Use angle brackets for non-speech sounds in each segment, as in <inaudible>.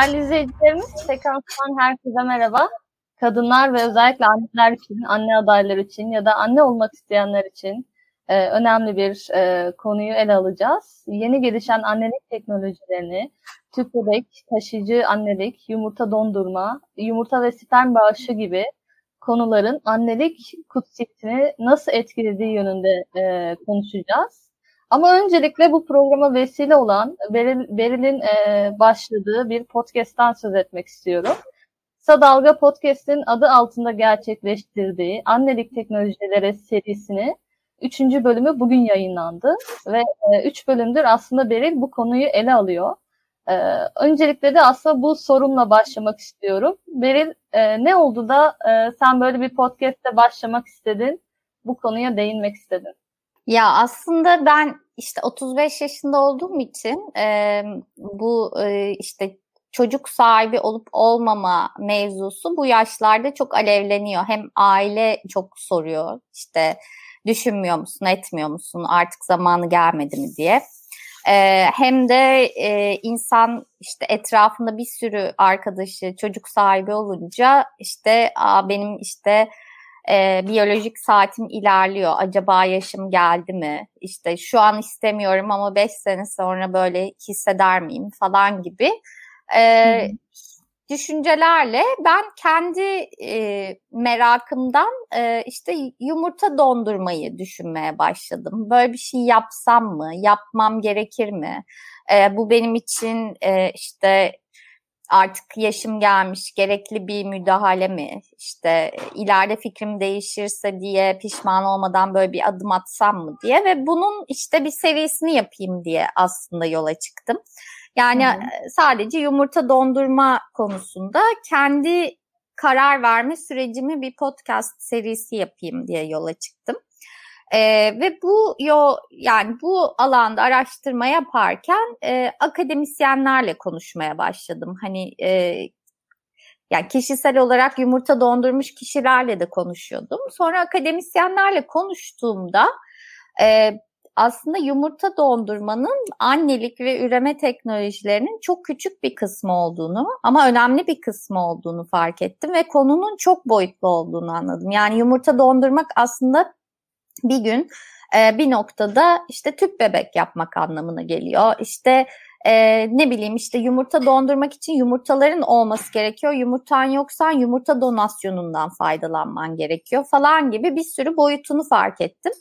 Değerli izleyicilerimiz, Sekans'tan herkese merhaba. Kadınlar ve özellikle anneler için, anne adayları için ya da anne olmak isteyenler için e, önemli bir e, konuyu ele alacağız. Yeni gelişen annelik teknolojilerini, tüp bebek, taşıyıcı annelik, yumurta dondurma, yumurta ve sperm bağışı gibi konuların annelik kutsiyetini nasıl etkilediği yönünde e, konuşacağız. Ama öncelikle bu programa vesile olan Beril, Beril'in e, başladığı bir podcast'tan söz etmek istiyorum. Kısa Dalga Podcast'in adı altında gerçekleştirdiği Annelik Teknolojileri serisini 3. bölümü bugün yayınlandı ve 3 e, bölümdür aslında Beril bu konuyu ele alıyor. E, öncelikle de aslında bu sorumla başlamak istiyorum. Beril e, ne oldu da e, sen böyle bir podcast'te başlamak istedin, bu konuya değinmek istedin? Ya aslında ben işte 35 yaşında olduğum için e, bu e, işte çocuk sahibi olup olmama mevzusu bu yaşlarda çok alevleniyor. Hem aile çok soruyor işte düşünmüyor musun, etmiyor musun, artık zamanı gelmedi mi diye. Ee, hem de e, insan işte etrafında bir sürü arkadaşı çocuk sahibi olunca işte Aa, benim işte e, biyolojik saatim ilerliyor. Acaba yaşım geldi mi? İşte şu an istemiyorum ama 5 sene sonra böyle hisseder miyim falan gibi. E, hmm düşüncelerle ben kendi e, merakımdan e, işte yumurta dondurmayı düşünmeye başladım. Böyle bir şey yapsam mı? Yapmam gerekir mi? E, bu benim için e, işte artık yaşım gelmiş gerekli bir müdahale mi? İşte ileride fikrim değişirse diye pişman olmadan böyle bir adım atsam mı diye ve bunun işte bir serisini yapayım diye aslında yola çıktım. Yani Hı-hı. sadece yumurta dondurma konusunda kendi karar verme sürecimi bir podcast serisi yapayım diye yola çıktım. Ee, ve bu yo yani bu alanda araştırma yaparken e, akademisyenlerle konuşmaya başladım. Hani e, yani kişisel olarak yumurta dondurmuş kişilerle de konuşuyordum. Sonra akademisyenlerle konuştuğumda e, aslında yumurta dondurmanın annelik ve üreme teknolojilerinin çok küçük bir kısmı olduğunu ama önemli bir kısmı olduğunu fark ettim ve konunun çok boyutlu olduğunu anladım. Yani yumurta dondurmak aslında bir gün e, bir noktada işte tüp bebek yapmak anlamına geliyor. İşte e, ne bileyim işte yumurta dondurmak için yumurtaların olması gerekiyor. Yumurtan yoksan yumurta donasyonundan faydalanman gerekiyor falan gibi bir sürü boyutunu fark ettim.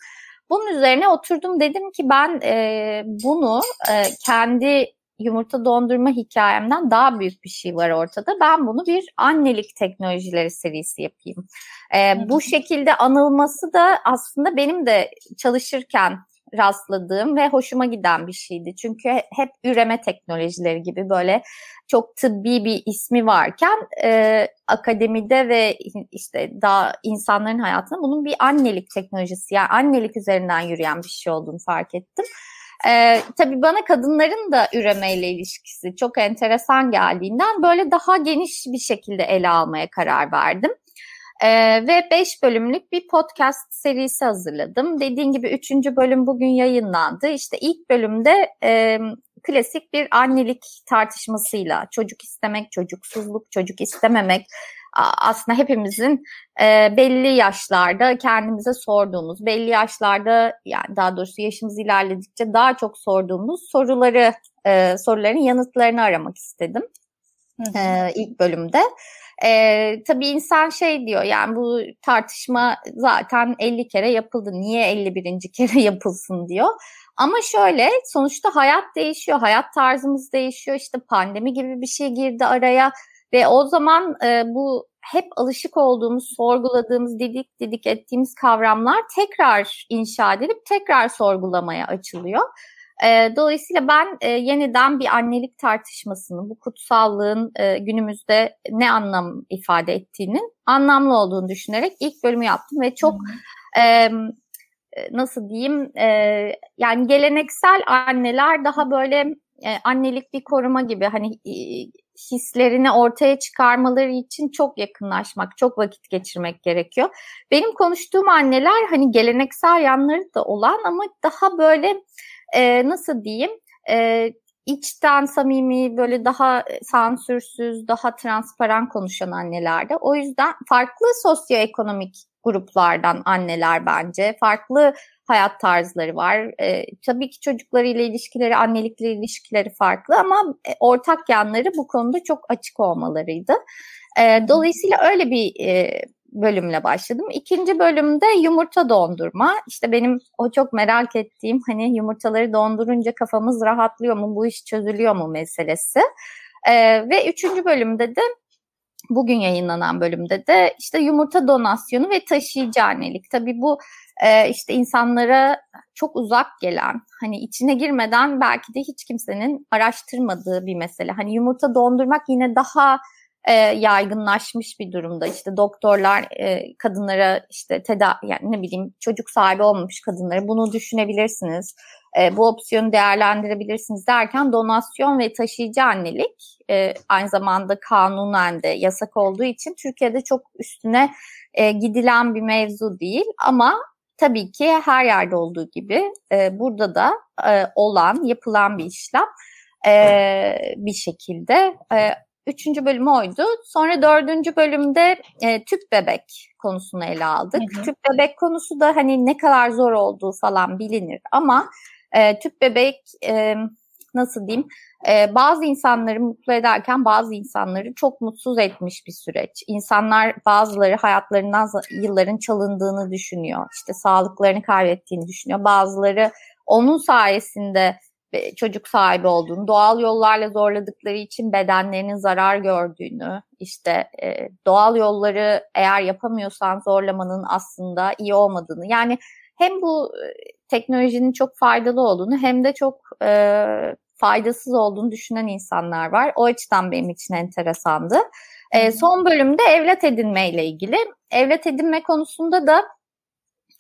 Bunun üzerine oturdum dedim ki ben e, bunu e, kendi yumurta dondurma hikayemden daha büyük bir şey var ortada. Ben bunu bir annelik teknolojileri serisi yapayım. E, bu şekilde anılması da aslında benim de çalışırken rastladığım ve hoşuma giden bir şeydi. Çünkü hep üreme teknolojileri gibi böyle çok tıbbi bir ismi varken e, akademide ve işte daha insanların hayatında bunun bir annelik teknolojisi yani annelik üzerinden yürüyen bir şey olduğunu fark ettim. Ee, tabii bana kadınların da üremeyle ilişkisi çok enteresan geldiğinden böyle daha geniş bir şekilde ele almaya karar verdim. Ee, ve 5 bölümlük bir podcast serisi hazırladım. Dediğim gibi 3. bölüm bugün yayınlandı. İşte ilk bölümde e, klasik bir annelik tartışmasıyla çocuk istemek, çocuksuzluk, çocuk istememek aslında hepimizin e, belli yaşlarda kendimize sorduğumuz, belli yaşlarda yani daha doğrusu yaşımız ilerledikçe daha çok sorduğumuz soruları, e, soruların yanıtlarını aramak istedim e, ilk bölümde. E, tabii insan şey diyor yani bu tartışma zaten 50 kere yapıldı. Niye 51. <laughs> kere yapılsın diyor. Ama şöyle sonuçta hayat değişiyor, hayat tarzımız değişiyor. İşte pandemi gibi bir şey girdi araya ve o zaman e, bu hep alışık olduğumuz, sorguladığımız, didik didik ettiğimiz kavramlar tekrar inşa edilip tekrar sorgulamaya açılıyor. E, dolayısıyla ben e, yeniden bir annelik tartışmasının, bu kutsallığın e, günümüzde ne anlam ifade ettiğinin anlamlı olduğunu düşünerek ilk bölümü yaptım ve çok e, nasıl diyeyim e, yani geleneksel anneler daha böyle e, annelik bir koruma gibi hani e, hislerini ortaya çıkarmaları için çok yakınlaşmak, çok vakit geçirmek gerekiyor. Benim konuştuğum anneler hani geleneksel yanları da olan ama daha böyle e, nasıl diyeyim e, içten samimi böyle daha sansürsüz, daha transparan konuşan annelerde. O yüzden farklı sosyoekonomik gruplardan anneler bence. Farklı hayat tarzları var. E, tabii ki çocuklarıyla ilişkileri, annelikle ilişkileri farklı ama e, ortak yanları bu konuda çok açık olmalarıydı. E, dolayısıyla öyle bir e, bölümle başladım. İkinci bölümde yumurta dondurma. İşte benim o çok merak ettiğim hani yumurtaları dondurunca kafamız rahatlıyor mu, bu iş çözülüyor mu meselesi. Ee, ve üçüncü bölümde de bugün yayınlanan bölümde de işte yumurta donasyonu ve taşıyıcı annelik. Tabii bu e, işte insanlara çok uzak gelen, hani içine girmeden belki de hiç kimsenin araştırmadığı bir mesele. Hani yumurta dondurmak yine daha e, yaygınlaşmış bir durumda. İşte doktorlar e, kadınlara işte tedavi yani ne bileyim çocuk sahibi olmamış kadınlara bunu düşünebilirsiniz. E, bu opsiyonu değerlendirebilirsiniz derken donasyon ve taşıyıcı annelik e, aynı zamanda kanunen de yasak olduğu için Türkiye'de çok üstüne e, gidilen bir mevzu değil ama tabii ki her yerde olduğu gibi e, burada da e, olan yapılan bir işlem e, bir şekilde e, Üçüncü bölüm oydu. Sonra dördüncü bölümde e, tüp bebek konusunu ele aldık. Hı hı. Tüp bebek konusu da hani ne kadar zor olduğu falan bilinir ama e, tüp bebek e, nasıl diyeyim e, bazı insanları mutlu ederken bazı insanları çok mutsuz etmiş bir süreç. İnsanlar bazıları hayatlarından yılların çalındığını düşünüyor. İşte sağlıklarını kaybettiğini düşünüyor. Bazıları onun sayesinde çocuk sahibi olduğunu, doğal yollarla zorladıkları için bedenlerinin zarar gördüğünü, işte e, doğal yolları eğer yapamıyorsan zorlamanın aslında iyi olmadığını. Yani hem bu e, teknolojinin çok faydalı olduğunu hem de çok e, faydasız olduğunu düşünen insanlar var. O açıdan benim için enteresandı. E, son bölümde evlat edinme ile ilgili. Evlat edinme konusunda da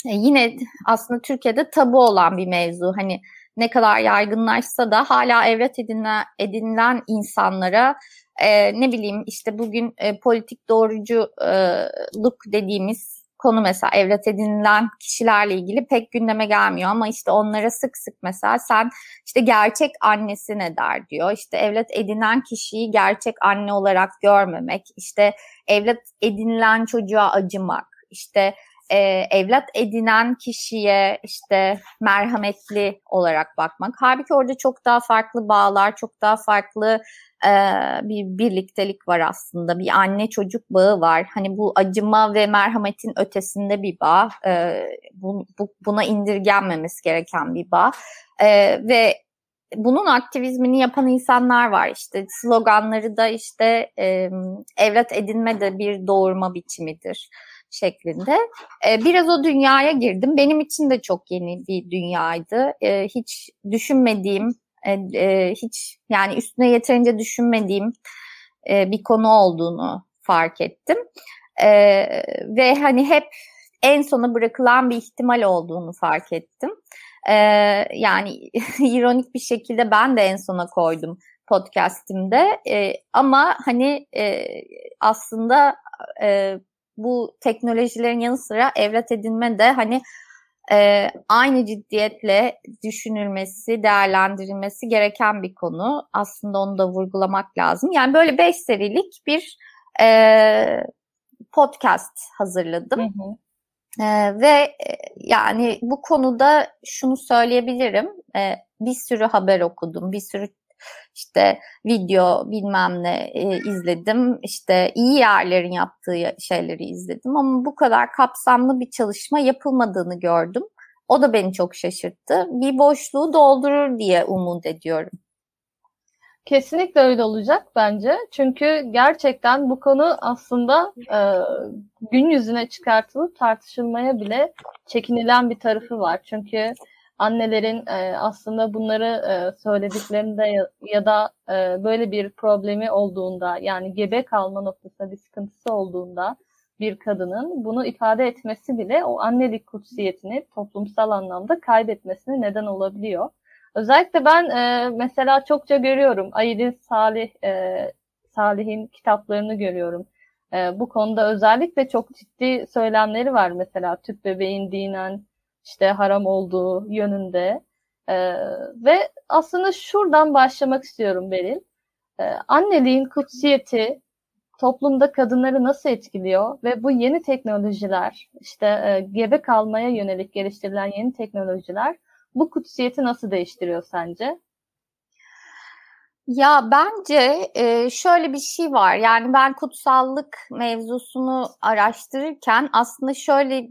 e, yine aslında Türkiye'de tabu olan bir mevzu. Hani ne kadar yaygınlaşsa da hala evlat edinilen, edinilen insanlara e, ne bileyim işte bugün e, politik doğruculuk dediğimiz konu mesela evlat edinilen kişilerle ilgili pek gündeme gelmiyor ama işte onlara sık sık mesela sen işte gerçek annesi ne der diyor. İşte evlat edinen kişiyi gerçek anne olarak görmemek, işte evlat edinilen çocuğa acımak, işte e, evlat edinen kişiye işte merhametli olarak bakmak. Halbuki orada çok daha farklı bağlar, çok daha farklı e, bir birliktelik var aslında. Bir anne çocuk bağı var. Hani bu acıma ve merhametin ötesinde bir bağ. E, bu, bu, buna indirgenmemesi gereken bir bağ. E, ve bunun aktivizmini yapan insanlar var işte sloganları da işte e, evlat edinme de bir doğurma biçimidir şeklinde. E, biraz o dünyaya girdim. Benim için de çok yeni bir dünyaydı. E, hiç düşünmediğim, e, e, hiç yani üstüne yeterince düşünmediğim e, bir konu olduğunu fark ettim. E, ve hani hep en sona bırakılan bir ihtimal olduğunu fark ettim. E, yani <laughs> ironik bir şekilde ben de en sona koydum podcastimde. E, ama hani e, aslında e, bu teknolojilerin yanı sıra evlat edinme de hani e, aynı ciddiyetle düşünülmesi, değerlendirilmesi gereken bir konu. Aslında onu da vurgulamak lazım. Yani böyle beş serilik bir e, podcast hazırladım. Hı hı. Ee, ve yani bu konuda şunu söyleyebilirim. Ee, bir sürü haber okudum, bir sürü işte video bilmem ne e, izledim. İşte iyi yerlerin yaptığı şeyleri izledim ama bu kadar kapsamlı bir çalışma yapılmadığını gördüm. O da beni çok şaşırttı. Bir boşluğu doldurur diye umut ediyorum. Kesinlikle öyle olacak bence. Çünkü gerçekten bu konu aslında e, gün yüzüne çıkartılıp tartışılmaya bile çekinilen bir tarafı var. Çünkü annelerin e, aslında bunları e, söylediklerinde ya, ya da e, böyle bir problemi olduğunda yani gebe kalma noktasında bir sıkıntısı olduğunda bir kadının bunu ifade etmesi bile o annelik kutsiyetini toplumsal anlamda kaybetmesine neden olabiliyor. Özellikle ben e, mesela çokça görüyorum Aydın Salih e, Salih'in kitaplarını görüyorum. E, bu konuda özellikle çok ciddi söylemleri var mesela tüp bebeğin dinen işte haram olduğu yönünde. Ee, ve aslında şuradan başlamak istiyorum Beril. Ee, anneliğin kutsiyeti toplumda kadınları nasıl etkiliyor ve bu yeni teknolojiler, işte e, gebe kalmaya yönelik geliştirilen yeni teknolojiler bu kutsiyeti nasıl değiştiriyor sence? Ya bence e, şöyle bir şey var. Yani ben kutsallık mevzusunu araştırırken aslında şöyle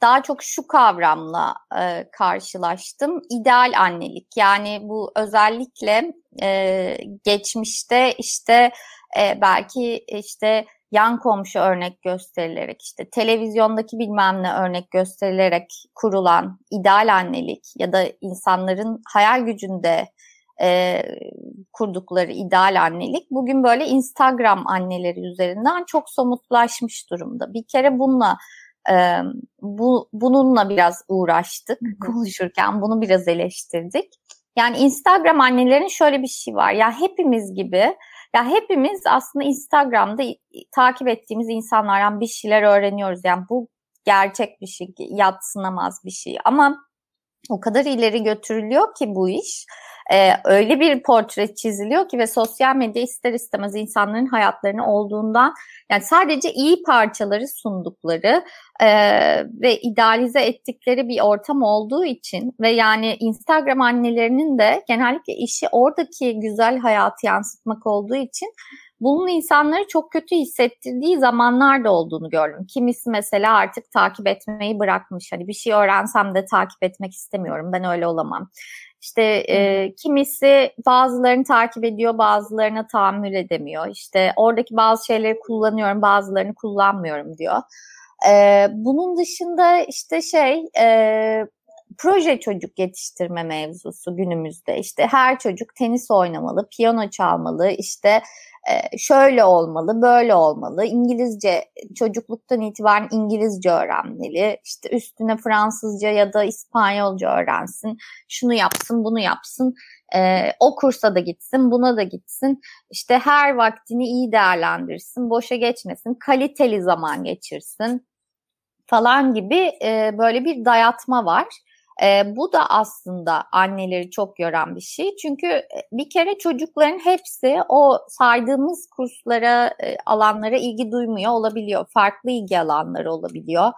daha çok şu kavramla e, karşılaştım. İdeal annelik. Yani bu özellikle e, geçmişte işte e, belki işte yan komşu örnek gösterilerek işte televizyondaki bilmem ne örnek gösterilerek kurulan ideal annelik ya da insanların hayal gücünde e, kurdukları ideal annelik bugün böyle Instagram anneleri üzerinden çok somutlaşmış durumda. Bir kere bununla e, bu bununla biraz uğraştık konuşurken bunu biraz eleştirdik. Yani Instagram annelerin şöyle bir şey var. Ya hepimiz gibi ya hepimiz aslında Instagram'da takip ettiğimiz insanlardan bir şeyler öğreniyoruz. Yani bu gerçek bir şey, yatsınamaz bir şey. Ama o kadar ileri götürülüyor ki bu iş e, öyle bir portre çiziliyor ki ve sosyal medya ister istemez insanların hayatlarını olduğundan yani sadece iyi parçaları sundukları e, ve idealize ettikleri bir ortam olduğu için ve yani Instagram annelerinin de genellikle işi oradaki güzel hayatı yansıtmak olduğu için bunun insanları çok kötü hissettirdiği zamanlar da olduğunu gördüm. Kimisi mesela artık takip etmeyi bırakmış. Hani bir şey öğrensem de takip etmek istemiyorum. Ben öyle olamam. İşte e, kimisi bazılarını takip ediyor, bazılarına tahammül edemiyor. İşte oradaki bazı şeyleri kullanıyorum, bazılarını kullanmıyorum diyor. E, bunun dışında işte şey e, proje çocuk yetiştirme mevzusu günümüzde. İşte her çocuk tenis oynamalı, piyano çalmalı, işte şöyle olmalı, böyle olmalı. İngilizce çocukluktan itibaren İngilizce öğrenmeli. İşte üstüne Fransızca ya da İspanyolca öğrensin. Şunu yapsın, bunu yapsın. E, o kursa da gitsin, buna da gitsin. İşte her vaktini iyi değerlendirsin, boşa geçmesin, kaliteli zaman geçirsin falan gibi e, böyle bir dayatma var. E, bu da aslında anneleri çok yoran bir şey. Çünkü e, bir kere çocukların hepsi o saydığımız kurslara, e, alanlara ilgi duymuyor olabiliyor. Farklı ilgi alanları olabiliyor.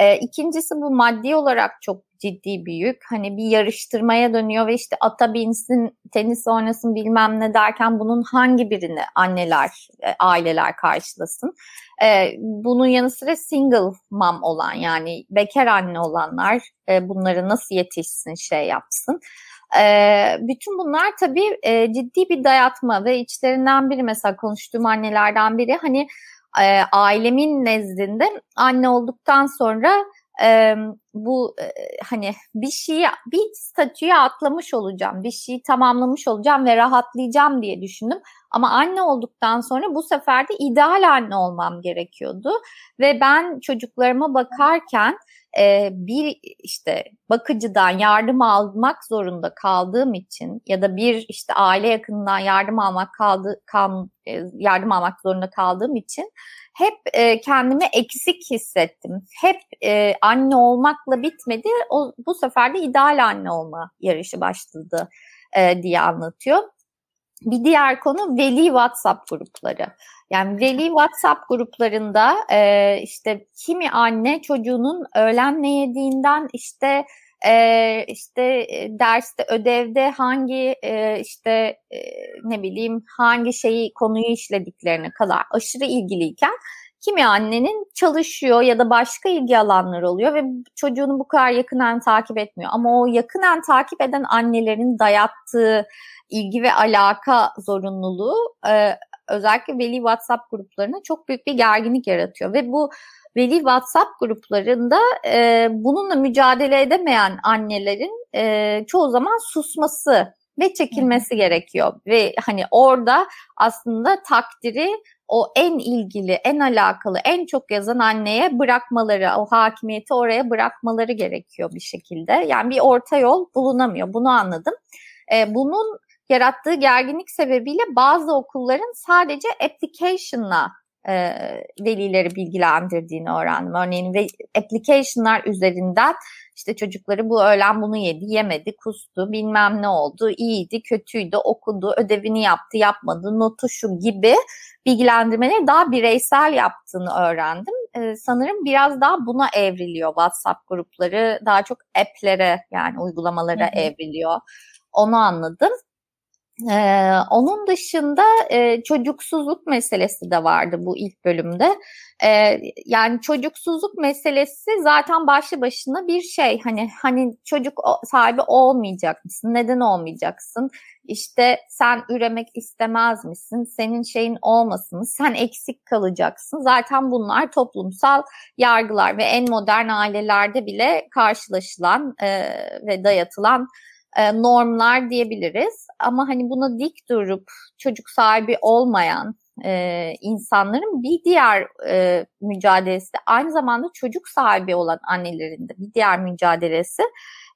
E, ikincisi bu maddi olarak çok ciddi bir yük. Hani bir yarıştırmaya dönüyor ve işte ata binsin, tenis oynasın bilmem ne derken bunun hangi birini anneler, e, aileler karşılasın. E, bunun yanı sıra single mom olan yani bekar anne olanlar e, bunları nasıl yetişsin şey yapsın. E, bütün bunlar tabii e, ciddi bir dayatma ve içlerinden biri mesela konuştuğum annelerden biri hani e, ailemin nezdinde anne olduktan sonra e, bu e, hani bir şeyi bir statüye atlamış olacağım, bir şeyi tamamlamış olacağım ve rahatlayacağım diye düşündüm. Ama anne olduktan sonra bu sefer de ideal anne olmam gerekiyordu ve ben çocuklarıma bakarken e, bir işte bakıcıdan yardım almak zorunda kaldığım için ya da bir işte aile yakınından yardım almak kaldı kal, e, yardım almak zorunda kaldığım için hep e, kendimi eksik hissettim. Hep e, anne olmakla bitmedi. O bu sefer de ideal anne olma yarışı başladı e, diye anlatıyor. Bir diğer konu veli WhatsApp grupları. Yani veli WhatsApp gruplarında e, işte kimi anne çocuğunun öğlen ne yediğinden işte e, işte derste ödevde hangi e, işte e, ne bileyim hangi şeyi konuyu işlediklerine kadar aşırı ilgiliyken kimi annenin çalışıyor ya da başka ilgi alanları oluyor ve çocuğunu bu kadar yakından takip etmiyor. Ama o yakından takip eden annelerin dayattığı ilgi ve alaka zorunluluğu e, özellikle veli WhatsApp gruplarına çok büyük bir gerginlik yaratıyor. Ve bu veli WhatsApp gruplarında e, bununla mücadele edemeyen annelerin e, çoğu zaman susması ve çekilmesi gerekiyor. Ve hani orada aslında takdiri o en ilgili, en alakalı, en çok yazan anneye bırakmaları, o hakimiyeti oraya bırakmaları gerekiyor bir şekilde. Yani bir orta yol bulunamıyor. Bunu anladım. E, bunun yarattığı gerginlik sebebiyle bazı okulların sadece application'la e, velileri bilgilendirdiğini öğrendim. Örneğin ve application'lar üzerinden işte çocukları bu öğlen bunu yedi, yemedi, kustu, bilmem ne oldu, iyiydi, kötüydü, okudu, ödevini yaptı, yapmadı, notu şu gibi bilgilendirmeleri daha bireysel yaptığını öğrendim. Ee, sanırım biraz daha buna evriliyor WhatsApp grupları, daha çok app'lere yani uygulamalara hı hı. evriliyor. Onu anladım. Ee, onun dışında e, çocuksuzluk meselesi de vardı bu ilk bölümde. Ee, yani çocuksuzluk meselesi zaten başlı başına bir şey. Hani hani çocuk sahibi olmayacak mısın? Neden olmayacaksın? İşte sen üremek istemez misin? Senin şeyin olmasın Sen eksik kalacaksın. Zaten bunlar toplumsal yargılar ve en modern ailelerde bile karşılaşılan e, ve dayatılan e, normlar diyebiliriz. Ama hani buna dik durup çocuk sahibi olmayan e, insanların bir diğer e, mücadelesi aynı zamanda çocuk sahibi olan annelerin de bir diğer mücadelesi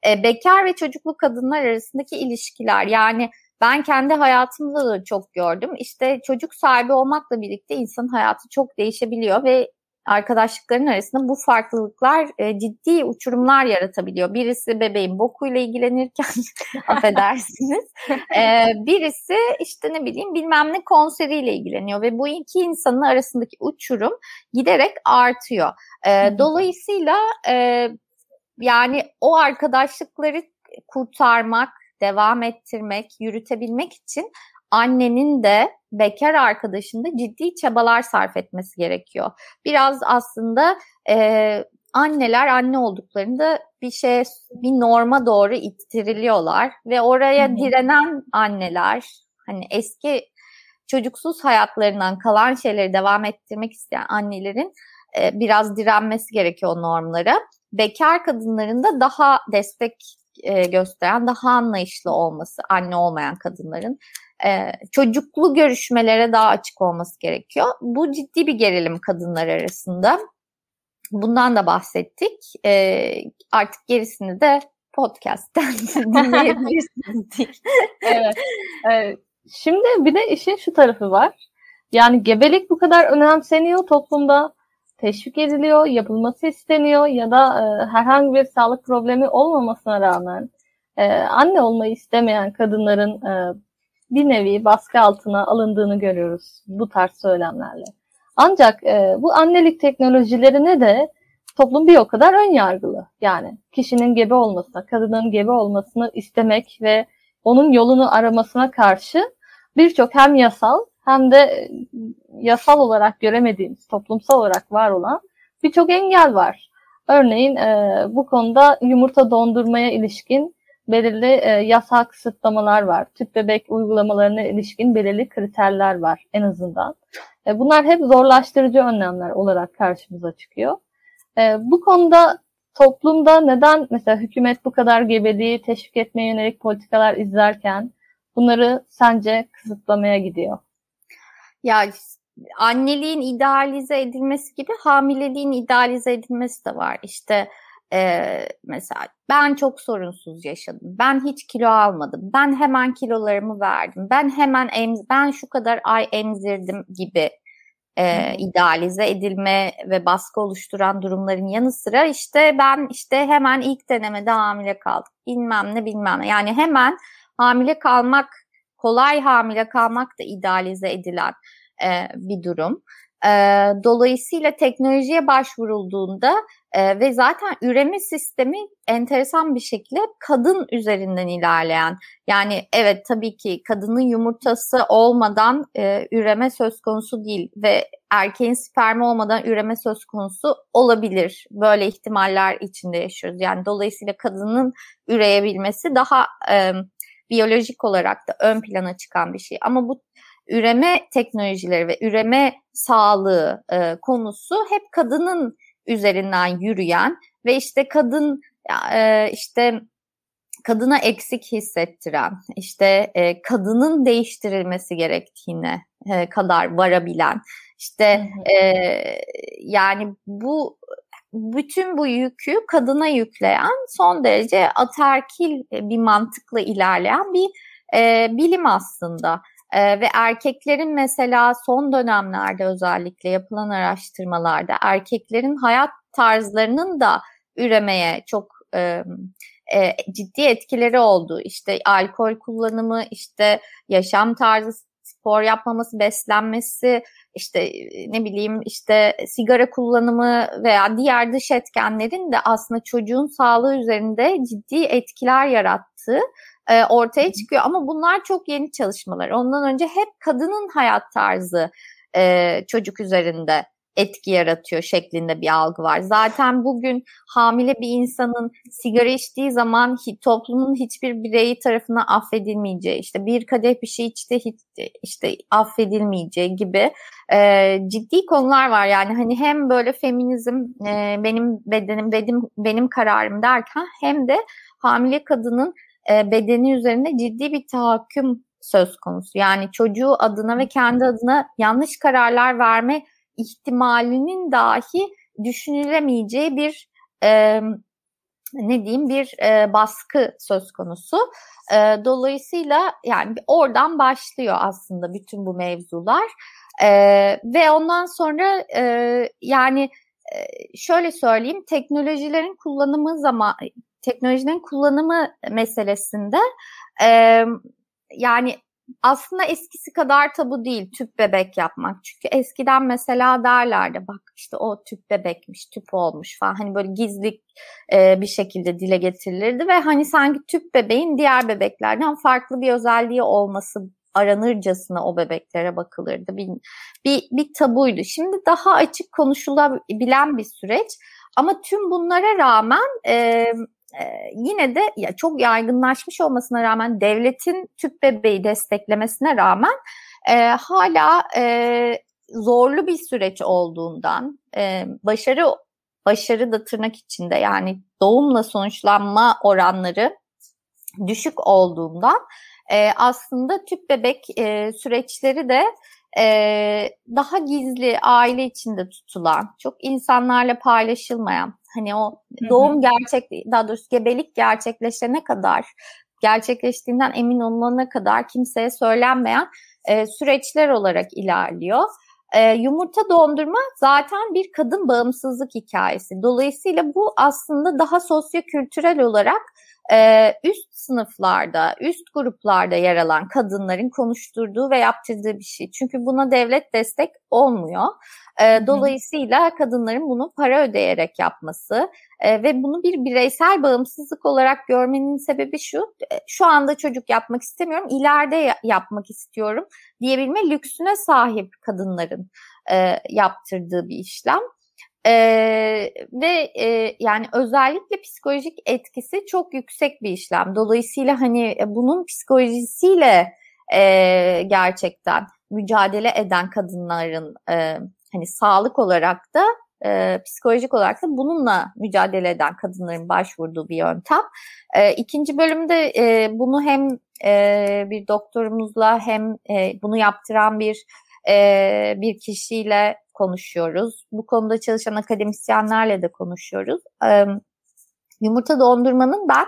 e, bekar ve çocuklu kadınlar arasındaki ilişkiler. Yani ben kendi hayatımda da çok gördüm. İşte çocuk sahibi olmakla birlikte insanın hayatı çok değişebiliyor ve arkadaşlıkların arasında bu farklılıklar e, ciddi uçurumlar yaratabiliyor. Birisi bebeğin bokuyla ilgilenirken <laughs> affedersiniz. <laughs> E, birisi işte ne bileyim bilmem ne konseriyle ilgileniyor ve bu iki insanın arasındaki uçurum giderek artıyor. E, dolayısıyla e, yani o arkadaşlıkları kurtarmak, devam ettirmek, yürütebilmek için annenin de bekar arkadaşında ciddi çabalar sarf etmesi gerekiyor. Biraz aslında e, anneler anne olduklarında bir şey bir norma doğru ittiriliyorlar ve oraya Hı-hı. direnen anneler hani eski çocuksuz hayatlarından kalan şeyleri devam ettirmek isteyen annelerin e, biraz direnmesi gerekiyor normlara. Bekar kadınların da daha destek e, gösteren, daha anlayışlı olması anne olmayan kadınların e, çocuklu görüşmelere daha açık olması gerekiyor. Bu ciddi bir gerilim kadınlar arasında. Bundan da bahsettik. E, artık gerisini de podcast'ten <laughs> dinleyebilirsiniz. evet, evet. Şimdi bir de işin şu tarafı var. Yani gebelik bu kadar önemseniyor toplumda, teşvik ediliyor, yapılması isteniyor ya da e, herhangi bir sağlık problemi olmamasına rağmen e, anne olmayı istemeyen kadınların e, bir nevi baskı altına alındığını görüyoruz bu tarz söylemlerle. Ancak e, bu annelik teknolojilerine de toplum bir o kadar ön yargılı. Yani kişinin gebe olmasına, kadının gebe olmasını istemek ve onun yolunu aramasına karşı birçok hem yasal hem de e, yasal olarak göremediğimiz, toplumsal olarak var olan birçok engel var. Örneğin e, bu konuda yumurta dondurmaya ilişkin belirli e, yasal kısıtlamalar var. Tüp bebek uygulamalarına ilişkin belirli kriterler var en azından. E, bunlar hep zorlaştırıcı önlemler olarak karşımıza çıkıyor. E, bu konuda toplumda neden mesela hükümet bu kadar gebeliği teşvik etmeye yönelik politikalar izlerken bunları sence kısıtlamaya gidiyor? Ya anneliğin idealize edilmesi gibi hamileliğin idealize edilmesi de var. İşte ee, mesela ben çok sorunsuz yaşadım. Ben hiç kilo almadım. Ben hemen kilolarımı verdim. Ben hemen emz ben şu kadar ay emzirdim gibi e, idealize edilme ve baskı oluşturan durumların yanı sıra işte ben işte hemen ilk denemede hamile kaldım. Bilmem ne bilmem ne. Yani hemen hamile kalmak, kolay hamile kalmak da idealize edilen e, bir durum. E, dolayısıyla teknolojiye başvurulduğunda e, ve zaten üreme sistemi enteresan bir şekilde kadın üzerinden ilerleyen. Yani evet tabii ki kadının yumurtası olmadan e, üreme söz konusu değil ve erkeğin spermi olmadan üreme söz konusu olabilir. Böyle ihtimaller içinde yaşıyoruz. Yani dolayısıyla kadının üreyebilmesi daha e, biyolojik olarak da ön plana çıkan bir şey. Ama bu üreme teknolojileri ve üreme sağlığı e, konusu hep kadının üzerinden yürüyen ve işte kadın e, işte kadına eksik hissettiren, işte e, kadının değiştirilmesi gerektiğine e, kadar varabilen, işte e, yani bu bütün bu yükü kadına yükleyen son derece aterkil bir mantıkla ilerleyen bir e, bilim aslında. E, ve erkeklerin mesela son dönemlerde özellikle yapılan araştırmalarda erkeklerin hayat tarzlarının da üremeye çok e, e, ciddi etkileri oldu. İşte alkol kullanımı, işte yaşam tarzı, spor yapmaması, beslenmesi, işte ne bileyim işte sigara kullanımı veya diğer dış etkenlerin de aslında çocuğun sağlığı üzerinde ciddi etkiler yarattığı e, ortaya çıkıyor. Ama bunlar çok yeni çalışmalar. Ondan önce hep kadının hayat tarzı e, çocuk üzerinde etki yaratıyor şeklinde bir algı var. Zaten bugün hamile bir insanın sigara içtiği zaman toplumun hiçbir bireyi tarafından affedilmeyeceği, işte bir kadeh bir şey içti hiç işte affedilmeyeceği gibi e, ciddi konular var. Yani hani hem böyle feminizm e, benim bedenim benim benim kararım derken hem de hamile kadının e, bedeni üzerinde ciddi bir tahakküm söz konusu. Yani çocuğu adına ve kendi adına yanlış kararlar verme ihtimalinin dahi düşünülemeyeceği bir e, ne diyeyim bir e, baskı söz konusu. E, dolayısıyla yani oradan başlıyor aslında bütün bu mevzular e, ve ondan sonra e, yani şöyle söyleyeyim teknolojilerin kullanımı zaman teknolojinin kullanımı meselesinde e, yani aslında eskisi kadar tabu değil tüp bebek yapmak. Çünkü eskiden mesela derlerdi bak işte o tüp bebekmiş, tüp olmuş falan. Hani böyle gizli e, bir şekilde dile getirilirdi ve hani sanki tüp bebeğin diğer bebeklerden farklı bir özelliği olması aranırcasına o bebeklere bakılırdı. Bir, bir, bir tabuydu. Şimdi daha açık konuşulabilen bir süreç. Ama tüm bunlara rağmen e, yine de ya çok yaygınlaşmış olmasına rağmen devletin tüp bebeği desteklemesine rağmen e, hala e, zorlu bir süreç olduğundan e, başarı başarı da tırnak içinde yani doğumla sonuçlanma oranları düşük olduğundan e, aslında tüp bebek e, süreçleri de e, daha gizli aile içinde tutulan çok insanlarla paylaşılmayan Hani o doğum gerçek daha doğrusu gebelik gerçekleşene kadar gerçekleştiğinden emin olunana kadar kimseye söylenmeyen e, süreçler olarak ilerliyor. E, yumurta dondurma zaten bir kadın bağımsızlık hikayesi. Dolayısıyla bu aslında daha sosyo-kültürel olarak e, üst sınıflarda, üst gruplarda yer alan kadınların konuşturduğu ve yaptırdığı bir şey. Çünkü buna devlet destek olmuyor. E, dolayısıyla kadınların bunu para ödeyerek yapması e, ve bunu bir bireysel bağımsızlık olarak görmenin sebebi şu. Şu anda çocuk yapmak istemiyorum, ileride yapmak istiyorum diyebilme lüksüne sahip kadınların e, yaptırdığı bir işlem. Ee, ve e, yani özellikle psikolojik etkisi çok yüksek bir işlem. Dolayısıyla hani bunun psikolojisiyle e, gerçekten mücadele eden kadınların e, hani sağlık olarak da e, psikolojik olarak da bununla mücadele eden kadınların başvurduğu bir yöntem. E, ikinci bölümde e, bunu hem e, bir doktorumuzla hem e, bunu yaptıran bir e, bir kişiyle konuşuyoruz. Bu konuda çalışan akademisyenlerle de konuşuyoruz. E, yumurta dondurmanın ben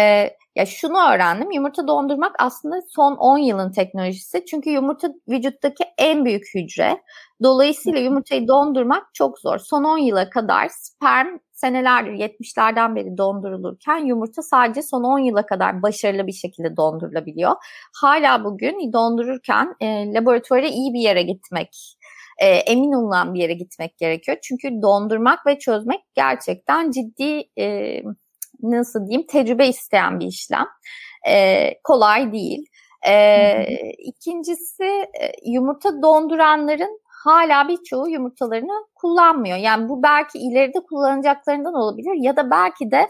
e, ya şunu öğrendim. Yumurta dondurmak aslında son 10 yılın teknolojisi. Çünkü yumurta vücuttaki en büyük hücre. Dolayısıyla yumurtayı dondurmak çok zor. Son 10 yıla kadar sperm senelerdir 70'lerden beri dondurulurken yumurta sadece son 10 yıla kadar başarılı bir şekilde dondurulabiliyor. Hala bugün dondururken e, laboratuvara iyi bir yere gitmek e, emin olunan bir yere gitmek gerekiyor. Çünkü dondurmak ve çözmek gerçekten ciddi e, nasıl diyeyim tecrübe isteyen bir işlem. E, kolay değil. E, ikincisi e, yumurta donduranların hala birçoğu yumurtalarını kullanmıyor. Yani bu belki ileride kullanacaklarından olabilir ya da belki de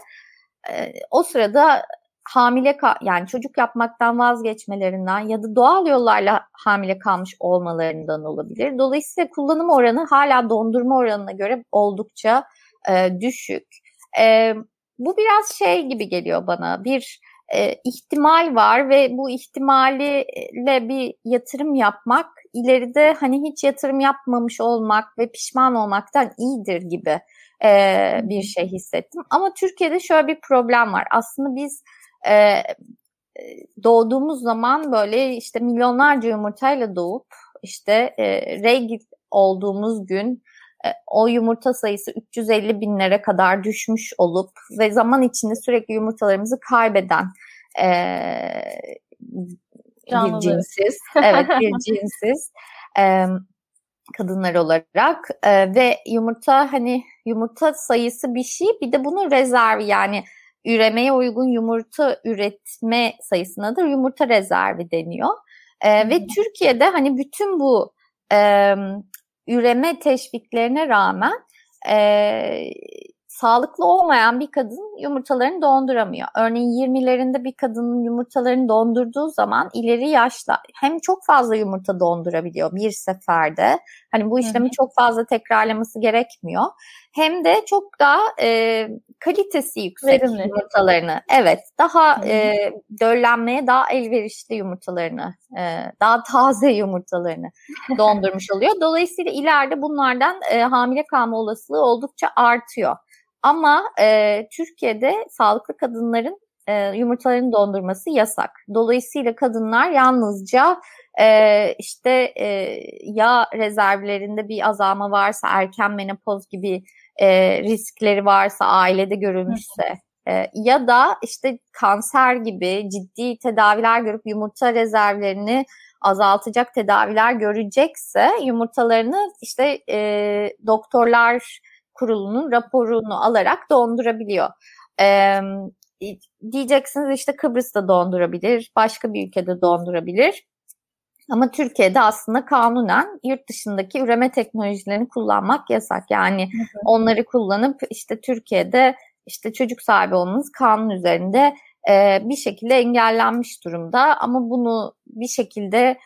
e, o sırada hamile yani çocuk yapmaktan vazgeçmelerinden ya da doğal yollarla hamile kalmış olmalarından olabilir. Dolayısıyla kullanım oranı hala dondurma oranına göre oldukça e, düşük. E, bu biraz şey gibi geliyor bana. Bir e, ihtimal var ve bu ihtimaliyle bir yatırım yapmak ileride hani hiç yatırım yapmamış olmak ve pişman olmaktan iyidir gibi e, bir şey hissettim. Ama Türkiye'de şöyle bir problem var. Aslında biz e, doğduğumuz zaman böyle işte milyonlarca yumurtayla doğup işte e, regl olduğumuz gün e, o yumurta sayısı 350 binlere kadar düşmüş olup ve zaman içinde sürekli yumurtalarımızı kaybeden e, bir cinsiz, <laughs> evet bir cinsiz. E, kadınlar olarak. E, ve yumurta hani yumurta sayısı bir şey. Bir de bunun rezervi yani üremeye uygun yumurta üretme sayısına da yumurta rezervi deniyor. E, ve Türkiye'de hani bütün bu e, üreme teşviklerine rağmen e, sağlıklı olmayan bir kadın yumurtalarını donduramıyor. Örneğin 20'lerinde bir kadının yumurtalarını dondurduğu zaman ileri yaşta hem çok fazla yumurta dondurabiliyor bir seferde. Hani bu işlemi Hı-hı. çok fazla tekrarlaması gerekmiyor. Hem de çok daha e, kalitesi yüksek Verimli. yumurtalarını. Evet, daha e, döllenmeye daha elverişli yumurtalarını, e, daha taze yumurtalarını dondurmuş oluyor. Dolayısıyla ileride bunlardan e, hamile kalma olasılığı oldukça artıyor. Ama e, Türkiye'de sağlıklı kadınların e, yumurtalarını dondurması yasak. Dolayısıyla kadınlar yalnızca e, işte e, yağ rezervlerinde bir azalma varsa, erken menopoz gibi e, riskleri varsa, ailede görülmüşse e, ya da işte kanser gibi ciddi tedaviler görüp yumurta rezervlerini azaltacak tedaviler görecekse yumurtalarını işte e, doktorlar kurulunun raporunu alarak dondurabiliyor. Ee, diyeceksiniz işte Kıbrıs'ta dondurabilir, başka bir ülkede dondurabilir. Ama Türkiye'de aslında kanunen yurt dışındaki üreme teknolojilerini kullanmak yasak. Yani onları kullanıp işte Türkiye'de işte çocuk sahibi olmanız kanun üzerinde e, bir şekilde engellenmiş durumda. Ama bunu bir şekilde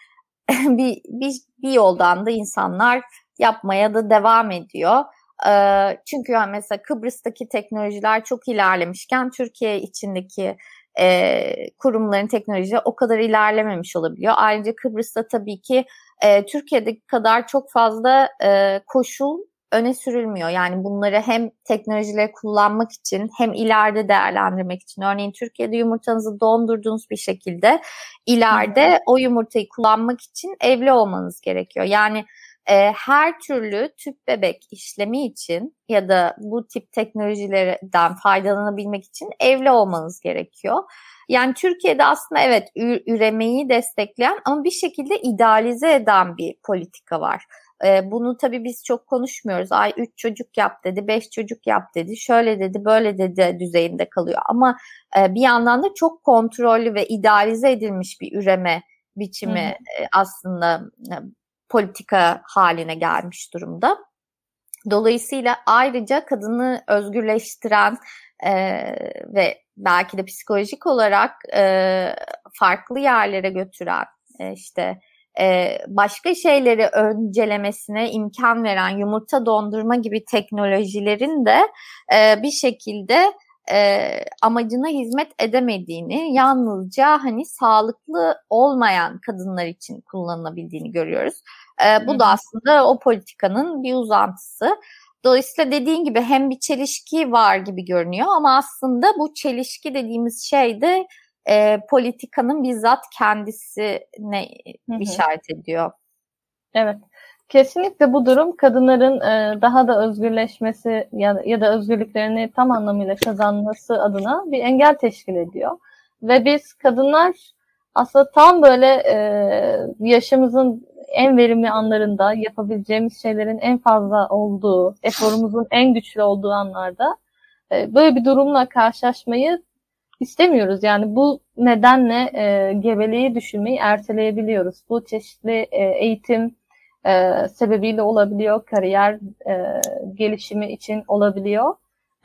<laughs> bir, bir, bir yoldan da insanlar yapmaya da devam ediyor. Çünkü yani mesela Kıbrıs'taki teknolojiler çok ilerlemişken Türkiye içindeki e, kurumların teknolojileri o kadar ilerlememiş olabiliyor. Ayrıca Kıbrıs'ta tabii ki e, Türkiye'deki kadar çok fazla e, koşul öne sürülmüyor. Yani bunları hem teknolojileri kullanmak için hem ileride değerlendirmek için. Örneğin Türkiye'de yumurtanızı dondurduğunuz bir şekilde ileride o yumurtayı kullanmak için evli olmanız gerekiyor. Yani e, her türlü tüp bebek işlemi için ya da bu tip teknolojilerden faydalanabilmek için evli olmanız gerekiyor. Yani Türkiye'de aslında evet üremeyi destekleyen ama bir şekilde idealize eden bir politika var. Ee, bunu tabii biz çok konuşmuyoruz. Ay 3 çocuk yap dedi, 5 çocuk yap dedi, şöyle dedi, böyle dedi düzeyinde kalıyor. Ama e, bir yandan da çok kontrollü ve idealize edilmiş bir üreme biçimi e, aslında e, politika haline gelmiş durumda. Dolayısıyla ayrıca kadını özgürleştiren e, ve belki de psikolojik olarak e, farklı yerlere götüren e, işte e, başka şeyleri öncelemesine imkan veren yumurta dondurma gibi teknolojilerin de e, bir şekilde e, amacına hizmet edemediğini, yalnızca hani sağlıklı olmayan kadınlar için kullanılabildiğini görüyoruz. E, bu da aslında o politikanın bir uzantısı. Dolayısıyla dediğin gibi hem bir çelişki var gibi görünüyor ama aslında bu çelişki dediğimiz şey de e, politikanın bizzat kendisine Hı-hı. işaret ediyor. Evet. Kesinlikle bu durum kadınların e, daha da özgürleşmesi ya, ya da özgürlüklerini tam anlamıyla kazanması adına bir engel teşkil ediyor. Ve biz kadınlar aslında tam böyle e, yaşımızın en verimli anlarında yapabileceğimiz şeylerin en fazla olduğu, eforumuzun en güçlü olduğu anlarda e, böyle bir durumla karşılaşmayı istemiyoruz. Yani bu nedenle e, gebeliği düşünmeyi erteleyebiliyoruz. Bu çeşitli e, eğitim e, sebebiyle olabiliyor, kariyer e, gelişimi için olabiliyor.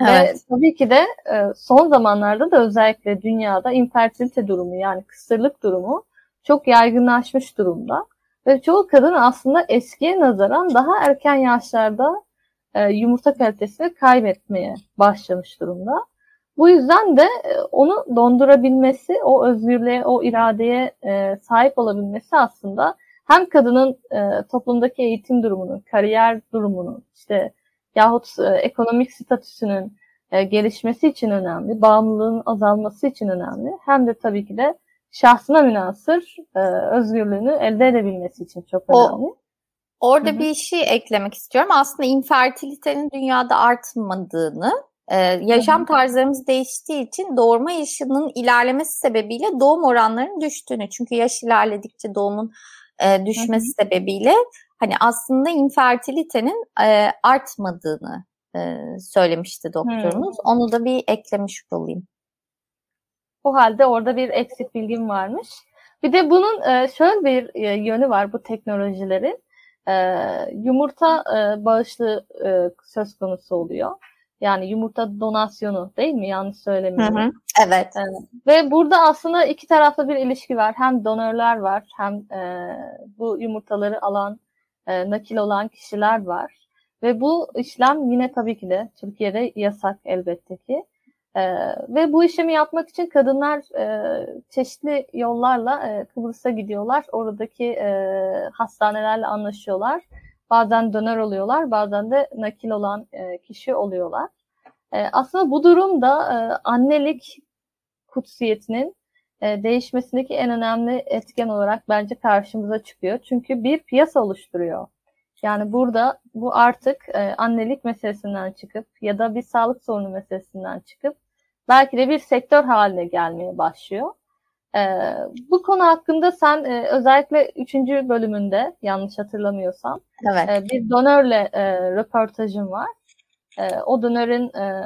Evet. Ve tabii ki de e, son zamanlarda da özellikle dünyada infertilite durumu yani kısırlık durumu çok yaygınlaşmış durumda. Ve çoğu kadın aslında eskiye nazaran daha erken yaşlarda e, yumurta kalitesini kaybetmeye başlamış durumda. Bu yüzden de e, onu dondurabilmesi, o özgürlüğe, o iradeye e, sahip olabilmesi aslında hem kadının e, toplumdaki eğitim durumunu, kariyer durumunu, işte yahut e, ekonomik statüsünün e, gelişmesi için önemli, bağımlılığın azalması için önemli. Hem de tabii ki de şahsına münasır e, özgürlüğünü elde edebilmesi için çok önemli. O, orada Hı-hı. bir şey eklemek istiyorum. Aslında infertilitenin dünyada artmadığını, e, yaşam tarzlarımız değiştiği için doğurma yaşının ilerlemesi sebebiyle doğum oranlarının düştüğünü. Çünkü yaş ilerledikçe doğumun e, düşmesi Hı-hı. sebebiyle hani aslında infertilitenin e, artmadığını e, söylemişti doktorumuz. Hı. Onu da bir eklemiş olayım. O halde orada bir eksik bilgim varmış. Bir de bunun e, şöyle bir e, yönü var bu teknolojilerin. E, yumurta bağışlı söz konusu oluyor. Yani yumurta donasyonu değil mi? Yanlış söylemiyorum. Hı hı, evet. Ve burada aslında iki taraflı bir ilişki var. Hem donörler var hem e, bu yumurtaları alan, e, nakil olan kişiler var. Ve bu işlem yine tabii ki de Türkiye'de yasak elbette ki. Ee, ve bu işlemi yapmak için kadınlar e, çeşitli yollarla e, Kıbrıs'a gidiyorlar. Oradaki e, hastanelerle anlaşıyorlar. Bazen döner oluyorlar, bazen de nakil olan e, kişi oluyorlar. E, aslında bu durum da e, annelik kutsiyetinin e, değişmesindeki en önemli etken olarak bence karşımıza çıkıyor. Çünkü bir piyasa oluşturuyor. Yani burada bu artık e, annelik meselesinden çıkıp ya da bir sağlık sorunu meselesinden çıkıp belki de bir sektör haline gelmeye başlıyor. E, bu konu hakkında sen e, özellikle üçüncü bölümünde yanlış hatırlamıyorsam evet. e, bir donörle e, röportajın var. E, o donörün e,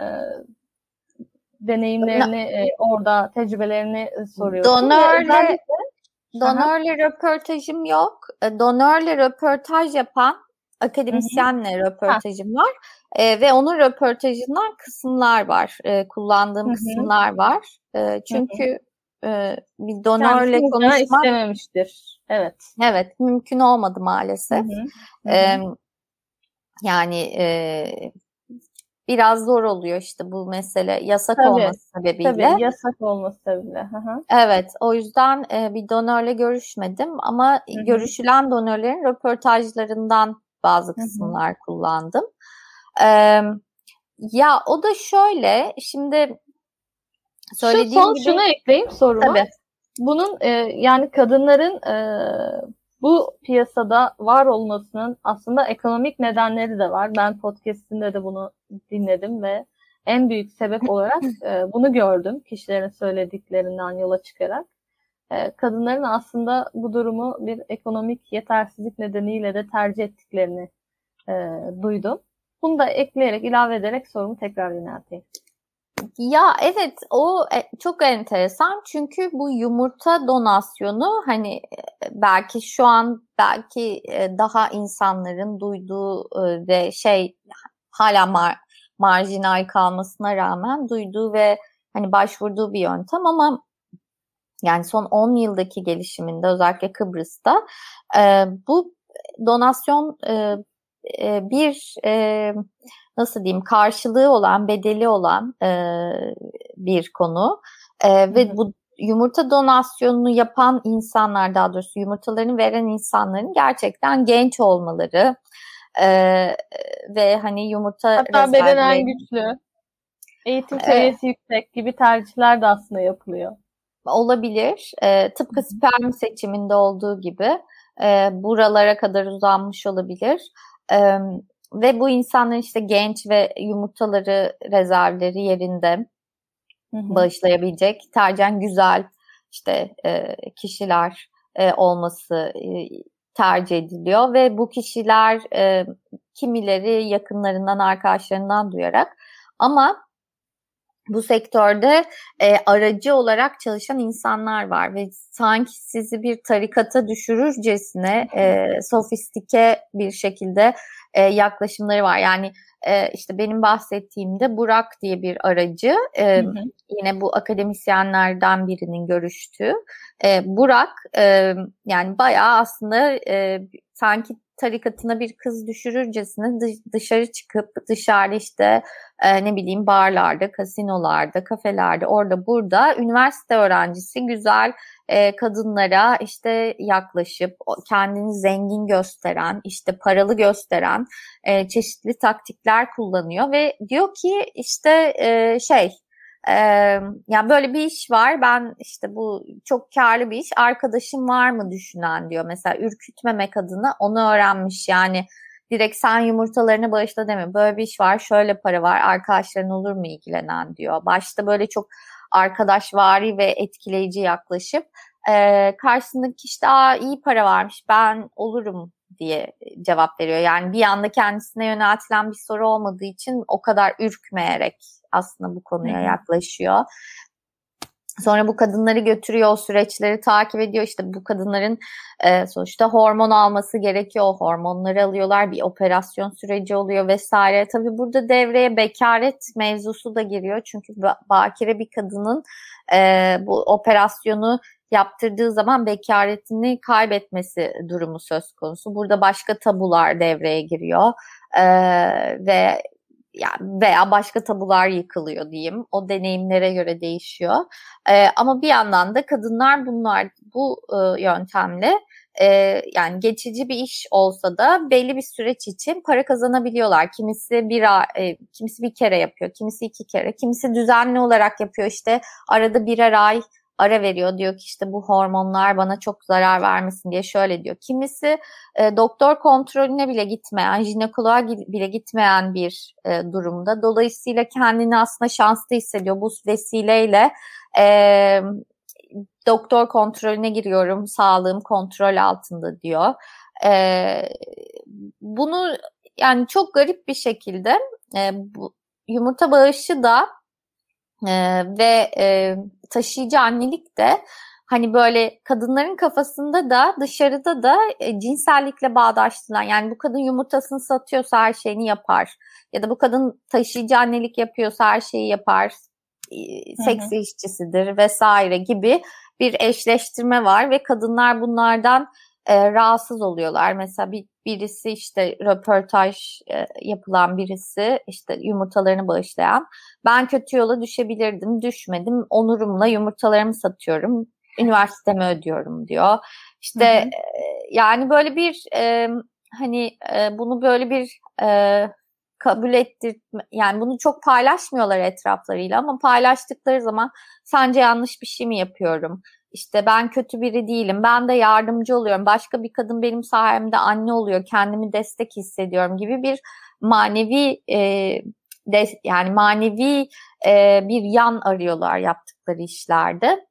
deneyimlerini e, orada tecrübelerini soruyorsun. Donörle Donörle röportajım yok. E, donörle röportaj yapan akademisyenle Hı-hı. röportajım var. E, ve onun röportajından kısımlar var. E, kullandığım Hı-hı. kısımlar var. E, çünkü e, bir donörle Kendisi konuşmak istememiştir. Evet. Evet, mümkün olmadı maalesef. E, yani e, biraz zor oluyor işte bu mesele yasak tabii, olması sebebiyle. Tabii yasak olması sebebiyle. Hı Evet o yüzden e, bir donörle görüşmedim ama Hı-hı. görüşülen donörlerin röportajlarından bazı kısımlar Hı-hı. kullandım. Ya o da şöyle şimdi söylediğim Şu son gibi... şunu ekleyeyim soruma. Tabii. Bunun e, yani kadınların e, bu piyasada var olmasının aslında ekonomik nedenleri de var. Ben podcast'inde de bunu dinledim ve en büyük sebep <laughs> olarak e, bunu gördüm kişilerin söylediklerinden yola çıkarak. E, kadınların aslında bu durumu bir ekonomik yetersizlik nedeniyle de tercih ettiklerini e, duydum. Bunu da ekleyerek, ilave ederek sorumu tekrar yönelteyim. Ya evet o e, çok enteresan çünkü bu yumurta donasyonu hani e, belki şu an belki e, daha insanların duyduğu ve şey hala mar marjinal kalmasına rağmen duyduğu ve hani başvurduğu bir yöntem ama yani son 10 yıldaki gelişiminde özellikle Kıbrıs'ta bu donasyon bir nasıl diyeyim karşılığı olan, bedeli olan e, bir konu. E, ve bu yumurta donasyonunu yapan insanlar daha doğrusu yumurtalarını veren insanların gerçekten genç olmaları e, ve hani yumurta Hatta bedenen güçlü, eğitim seviyesi evet. yüksek gibi tercihler de aslında yapılıyor. Olabilir. E, tıpkı sperm seçiminde olduğu gibi e, buralara kadar uzanmış olabilir. E, ve bu insanların işte genç ve yumurtaları, rezervleri yerinde hı hı. bağışlayabilecek tercihen güzel işte e, kişiler e, olması e, tercih ediliyor ve bu kişiler e, kimileri yakınlarından, arkadaşlarından duyarak ama bu sektörde e, aracı olarak çalışan insanlar var ve sanki sizi bir tarikata düşürürcesine e, sofistike bir şekilde e, yaklaşımları var. Yani e, işte benim bahsettiğimde Burak diye bir aracı e, hı hı. yine bu akademisyenlerden birinin görüştüğü e, Burak e, yani bayağı aslında e, sanki tarikatına bir kız düşürürcesine dışarı çıkıp dışarıda işte e, ne bileyim barlarda, kasinolarda, kafelerde orada burada üniversite öğrencisi güzel e, kadınlara işte yaklaşıp kendini zengin gösteren, işte paralı gösteren e, çeşitli taktikler kullanıyor ve diyor ki işte e, şey Ee, yani böyle bir iş var. Ben işte bu çok karlı bir iş. Arkadaşım var mı düşünen diyor. Mesela ürkütmemek adına onu öğrenmiş. Yani direkt sen yumurtalarını bağışla demiyor. Böyle bir iş var, şöyle para var, arkadaşların olur mu ilgilenen diyor. Başta böyle çok arkadaşvari ve etkileyici yaklaşıp e, karşısındaki işte Aa, iyi para varmış ben olurum diye cevap veriyor. Yani bir anda kendisine yöneltilen bir soru olmadığı için o kadar ürkmeyerek aslında bu konuya yaklaşıyor. Sonra bu kadınları götürüyor, o süreçleri takip ediyor. İşte bu kadınların e, sonuçta hormon alması gerekiyor. O hormonları alıyorlar, bir operasyon süreci oluyor vesaire. Tabii burada devreye bekaret mevzusu da giriyor. Çünkü bakire bir kadının e, bu operasyonu yaptırdığı zaman bekaretini kaybetmesi durumu söz konusu. Burada başka tabular devreye giriyor ee, ve yani veya başka tabular yıkılıyor diyeyim. O deneyimlere göre değişiyor. Ee, ama bir yandan da kadınlar bunlar bu e, yöntemle e, yani geçici bir iş olsa da belli bir süreç için para kazanabiliyorlar. Kimisi bir e, kimisi bir kere yapıyor, kimisi iki kere, kimisi düzenli olarak yapıyor. İşte arada birer ay ara veriyor. Diyor ki işte bu hormonlar bana çok zarar vermesin diye şöyle diyor. Kimisi e, doktor kontrolüne bile gitmeyen, jinekoloğa bile gitmeyen bir e, durumda. Dolayısıyla kendini aslında şanslı hissediyor. Bu vesileyle e, doktor kontrolüne giriyorum, sağlığım kontrol altında diyor. E, bunu yani çok garip bir şekilde e, bu, yumurta bağışı da e, ve e, taşıyıcı annelik de hani böyle kadınların kafasında da dışarıda da e, cinsellikle bağdaştıran yani bu kadın yumurtasını satıyorsa her şeyini yapar ya da bu kadın taşıyıcı annelik yapıyorsa her şeyi yapar seks işçisidir vesaire gibi bir eşleştirme var ve kadınlar bunlardan e, rahatsız oluyorlar. Mesela bir birisi işte röportaj e, yapılan birisi işte yumurtalarını bağışlayan ben kötü yola düşebilirdim düşmedim onurumla yumurtalarımı satıyorum üniversitemi ödüyorum diyor. İşte hı hı. E, yani böyle bir e, hani e, bunu böyle bir e, kabul ettir yani bunu çok paylaşmıyorlar etraflarıyla ama paylaştıkları zaman sence yanlış bir şey mi yapıyorum? İşte ben kötü biri değilim, ben de yardımcı oluyorum, başka bir kadın benim sayemde anne oluyor, kendimi destek hissediyorum gibi bir manevi e, de, yani manevi e, bir yan arıyorlar yaptıkları işlerde.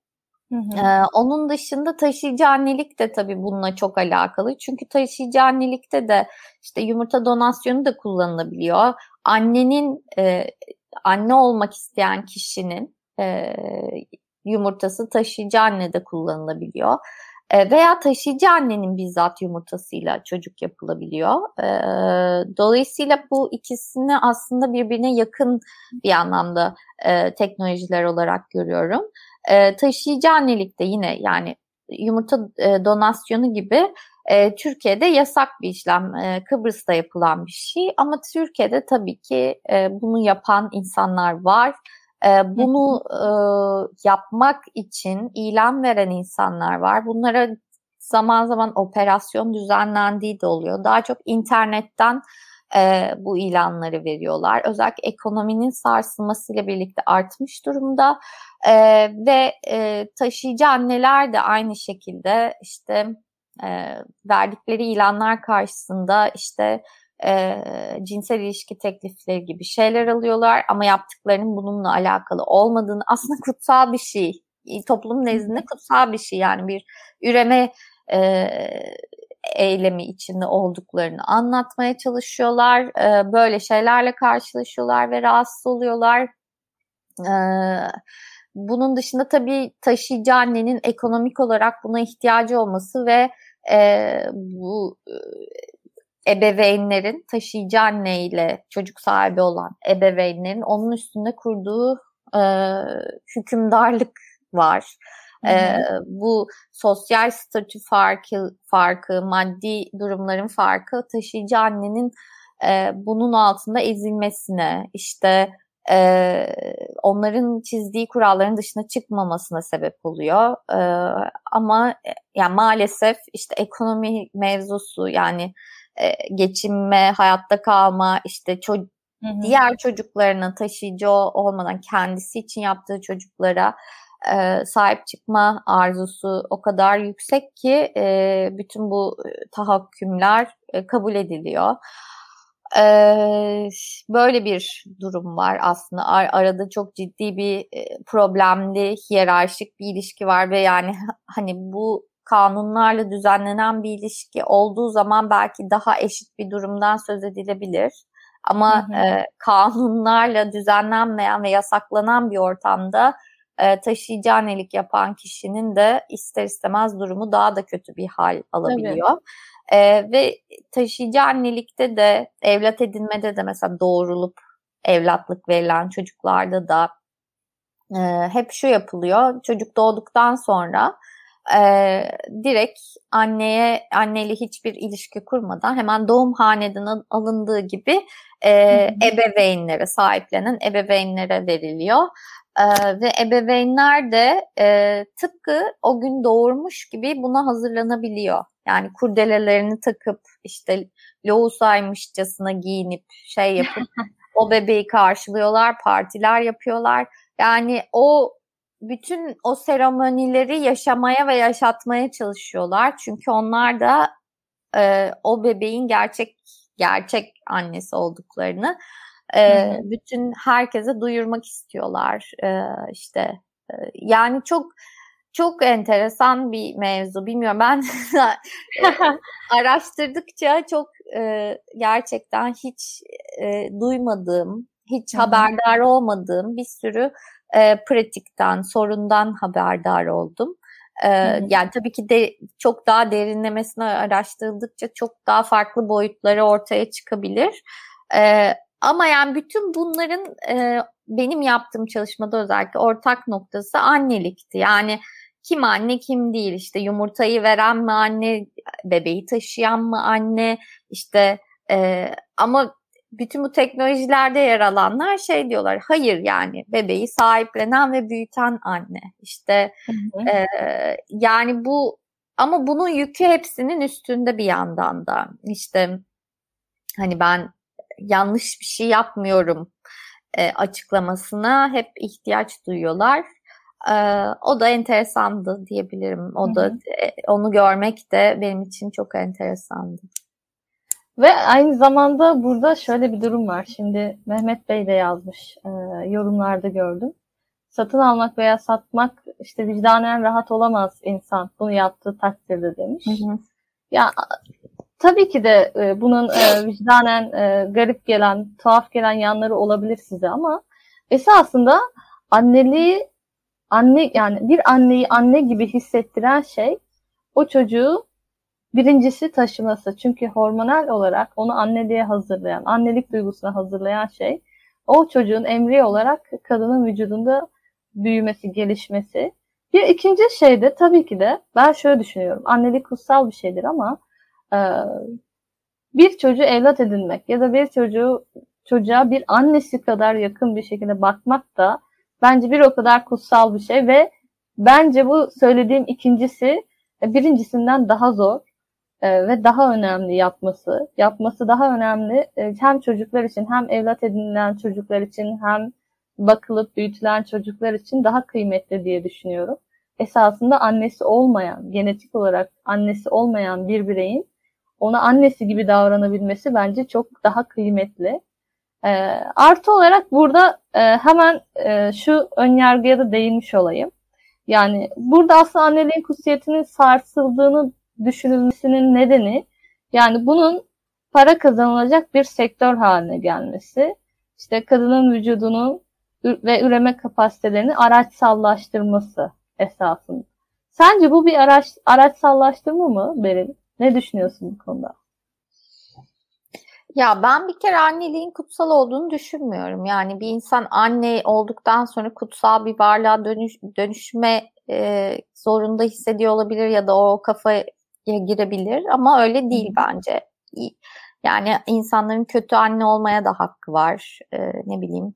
Hı hı. Ee, onun dışında taşıyıcı annelik de tabii bununla çok alakalı. Çünkü taşıyıcı annelikte de işte yumurta donasyonu da kullanılabiliyor. Annenin e, anne olmak isteyen kişinin e, yumurtası taşıyıcı annede kullanılabiliyor. E, veya taşıyıcı annenin bizzat yumurtasıyla çocuk yapılabiliyor. E, dolayısıyla bu ikisini aslında birbirine yakın bir anlamda e, teknolojiler olarak görüyorum. Taşıyıcı annelik de yine yani yumurta donasyonu gibi Türkiye'de yasak bir işlem. Kıbrıs'ta yapılan bir şey ama Türkiye'de tabii ki bunu yapan insanlar var bunu e, yapmak için ilan veren insanlar var. Bunlara zaman zaman operasyon düzenlendiği de oluyor. Daha çok internetten e, bu ilanları veriyorlar. Özellikle ekonominin sarsılmasıyla birlikte artmış durumda e, ve e, taşıyıcı anneler de aynı şekilde işte e, verdikleri ilanlar karşısında işte e, cinsel ilişki teklifleri gibi şeyler alıyorlar ama yaptıklarının bununla alakalı olmadığını aslında kutsal bir şey. Toplum nezdinde kutsal bir şey. Yani bir üreme e, eylemi içinde olduklarını anlatmaya çalışıyorlar. E, böyle şeylerle karşılaşıyorlar ve rahatsız oluyorlar. E, bunun dışında tabii taşıyıcı annenin ekonomik olarak buna ihtiyacı olması ve e, bu ebeveynlerin taşıyıcı anne ile çocuk sahibi olan ebeveynlerin onun üstünde kurduğu e, hükümdarlık var. E, bu sosyal statü farkı, farkı, maddi durumların farkı taşıyıcı annenin e, bunun altında ezilmesine, işte e, onların çizdiği kuralların dışına çıkmamasına sebep oluyor. E, ama yani maalesef işte ekonomi mevzusu yani e, geçinme, hayatta kalma, işte ço- diğer çocuklarına taşıyıcı olmadan kendisi için yaptığı çocuklara e, sahip çıkma arzusu o kadar yüksek ki e, bütün bu tahakkümler e, kabul ediliyor. E, böyle bir durum var aslında. Ar- arada çok ciddi bir e, problemli, hiyerarşik bir ilişki var ve yani hani bu kanunlarla düzenlenen bir ilişki olduğu zaman belki daha eşit bir durumdan söz edilebilir. Ama hı hı. E, kanunlarla düzenlenmeyen ve yasaklanan bir ortamda e, taşıyıcı annelik yapan kişinin de ister istemez durumu daha da kötü bir hal alabiliyor. E, ve taşıyıcı annelikte de evlat edinmede de mesela doğrulup evlatlık verilen çocuklarda da e, hep şu yapılıyor. Çocuk doğduktan sonra e, direkt anneye anneyle hiçbir ilişki kurmadan hemen doğum haneden alındığı gibi e, ebeveynlere sahiplenen ebeveynlere veriliyor. Ee, ve ebeveynler de e, tıpkı o gün doğurmuş gibi buna hazırlanabiliyor. Yani kurdelelerini takıp işte loğusaymışçasına giyinip şey yapıp <laughs> o bebeği karşılıyorlar, partiler yapıyorlar. Yani o bütün o seremonileri yaşamaya ve yaşatmaya çalışıyorlar. Çünkü onlar da e, o bebeğin gerçek gerçek annesi olduklarını e, bütün herkese duyurmak istiyorlar. E, işte e, yani çok çok enteresan bir mevzu. Bilmiyorum ben <laughs> araştırdıkça çok e, gerçekten hiç e, duymadığım, hiç haberdar olmadığım bir sürü e, pratikten, sorundan haberdar oldum. Ee, yani tabii ki de çok daha derinlemesine araştırıldıkça çok daha farklı boyutları ortaya çıkabilir. Ee, ama yani bütün bunların e, benim yaptığım çalışmada özellikle ortak noktası annelikti. Yani kim anne kim değil işte yumurtayı veren mi anne, bebeği taşıyan mı anne işte e, ama bütün bu teknolojilerde yer alanlar şey diyorlar hayır yani bebeği sahiplenen ve büyüten anne işte E, yani bu ama bunun yükü hepsinin üstünde bir yandan da işte hani ben yanlış bir şey yapmıyorum e, açıklamasına hep ihtiyaç duyuyorlar. E, o da enteresandı diyebilirim. O da e, onu görmek de benim için çok enteresandı. Ve aynı zamanda burada şöyle bir durum var. Şimdi Mehmet Bey de yazmış e, yorumlarda gördüm. Satın almak veya satmak işte vicdanen rahat olamaz insan bunu yaptığı takdirde demiş. Hı hı. Ya Tabii ki de e, bunun e, vicdanen e, garip gelen, tuhaf gelen yanları olabilir size ama esasında anneliği anne yani bir anneyi anne gibi hissettiren şey o çocuğu birincisi taşıması. Çünkü hormonal olarak onu anneliğe hazırlayan, annelik duygusuna hazırlayan şey o çocuğun emri olarak kadının vücudunda büyümesi, gelişmesi. Bir ikinci şey de tabii ki de ben şöyle düşünüyorum. Annelik kutsal bir şeydir ama ee, bir çocuğu evlat edinmek ya da bir çocuğu çocuğa bir annesi kadar yakın bir şekilde bakmak da bence bir o kadar kutsal bir şey ve bence bu söylediğim ikincisi e, birincisinden daha zor e, ve daha önemli yapması. Yapması daha önemli e, hem çocuklar için hem evlat edinilen çocuklar için hem bakılıp büyütülen çocuklar için daha kıymetli diye düşünüyorum. Esasında annesi olmayan, genetik olarak annesi olmayan bir bireyin ona annesi gibi davranabilmesi bence çok daha kıymetli. E, artı olarak burada e, hemen e, şu önyargıya da değinmiş olayım. Yani burada aslında anneliğin kutsiyetinin sarsıldığını düşünülmesinin nedeni yani bunun para kazanılacak bir sektör haline gelmesi. İşte kadının vücudunun ve üreme kapasitelerini araçsallaştırması esasında. Sence bu bir araç araçsallaştırma mı Beril? Ne düşünüyorsun bu konuda? Ya ben bir kere anneliğin kutsal olduğunu düşünmüyorum. Yani bir insan anne olduktan sonra kutsal bir varlığa dönüş, dönüşme e, zorunda hissediyor olabilir ya da o kafaya girebilir ama öyle değil bence. Yani insanların kötü anne olmaya da hakkı var. E, ne bileyim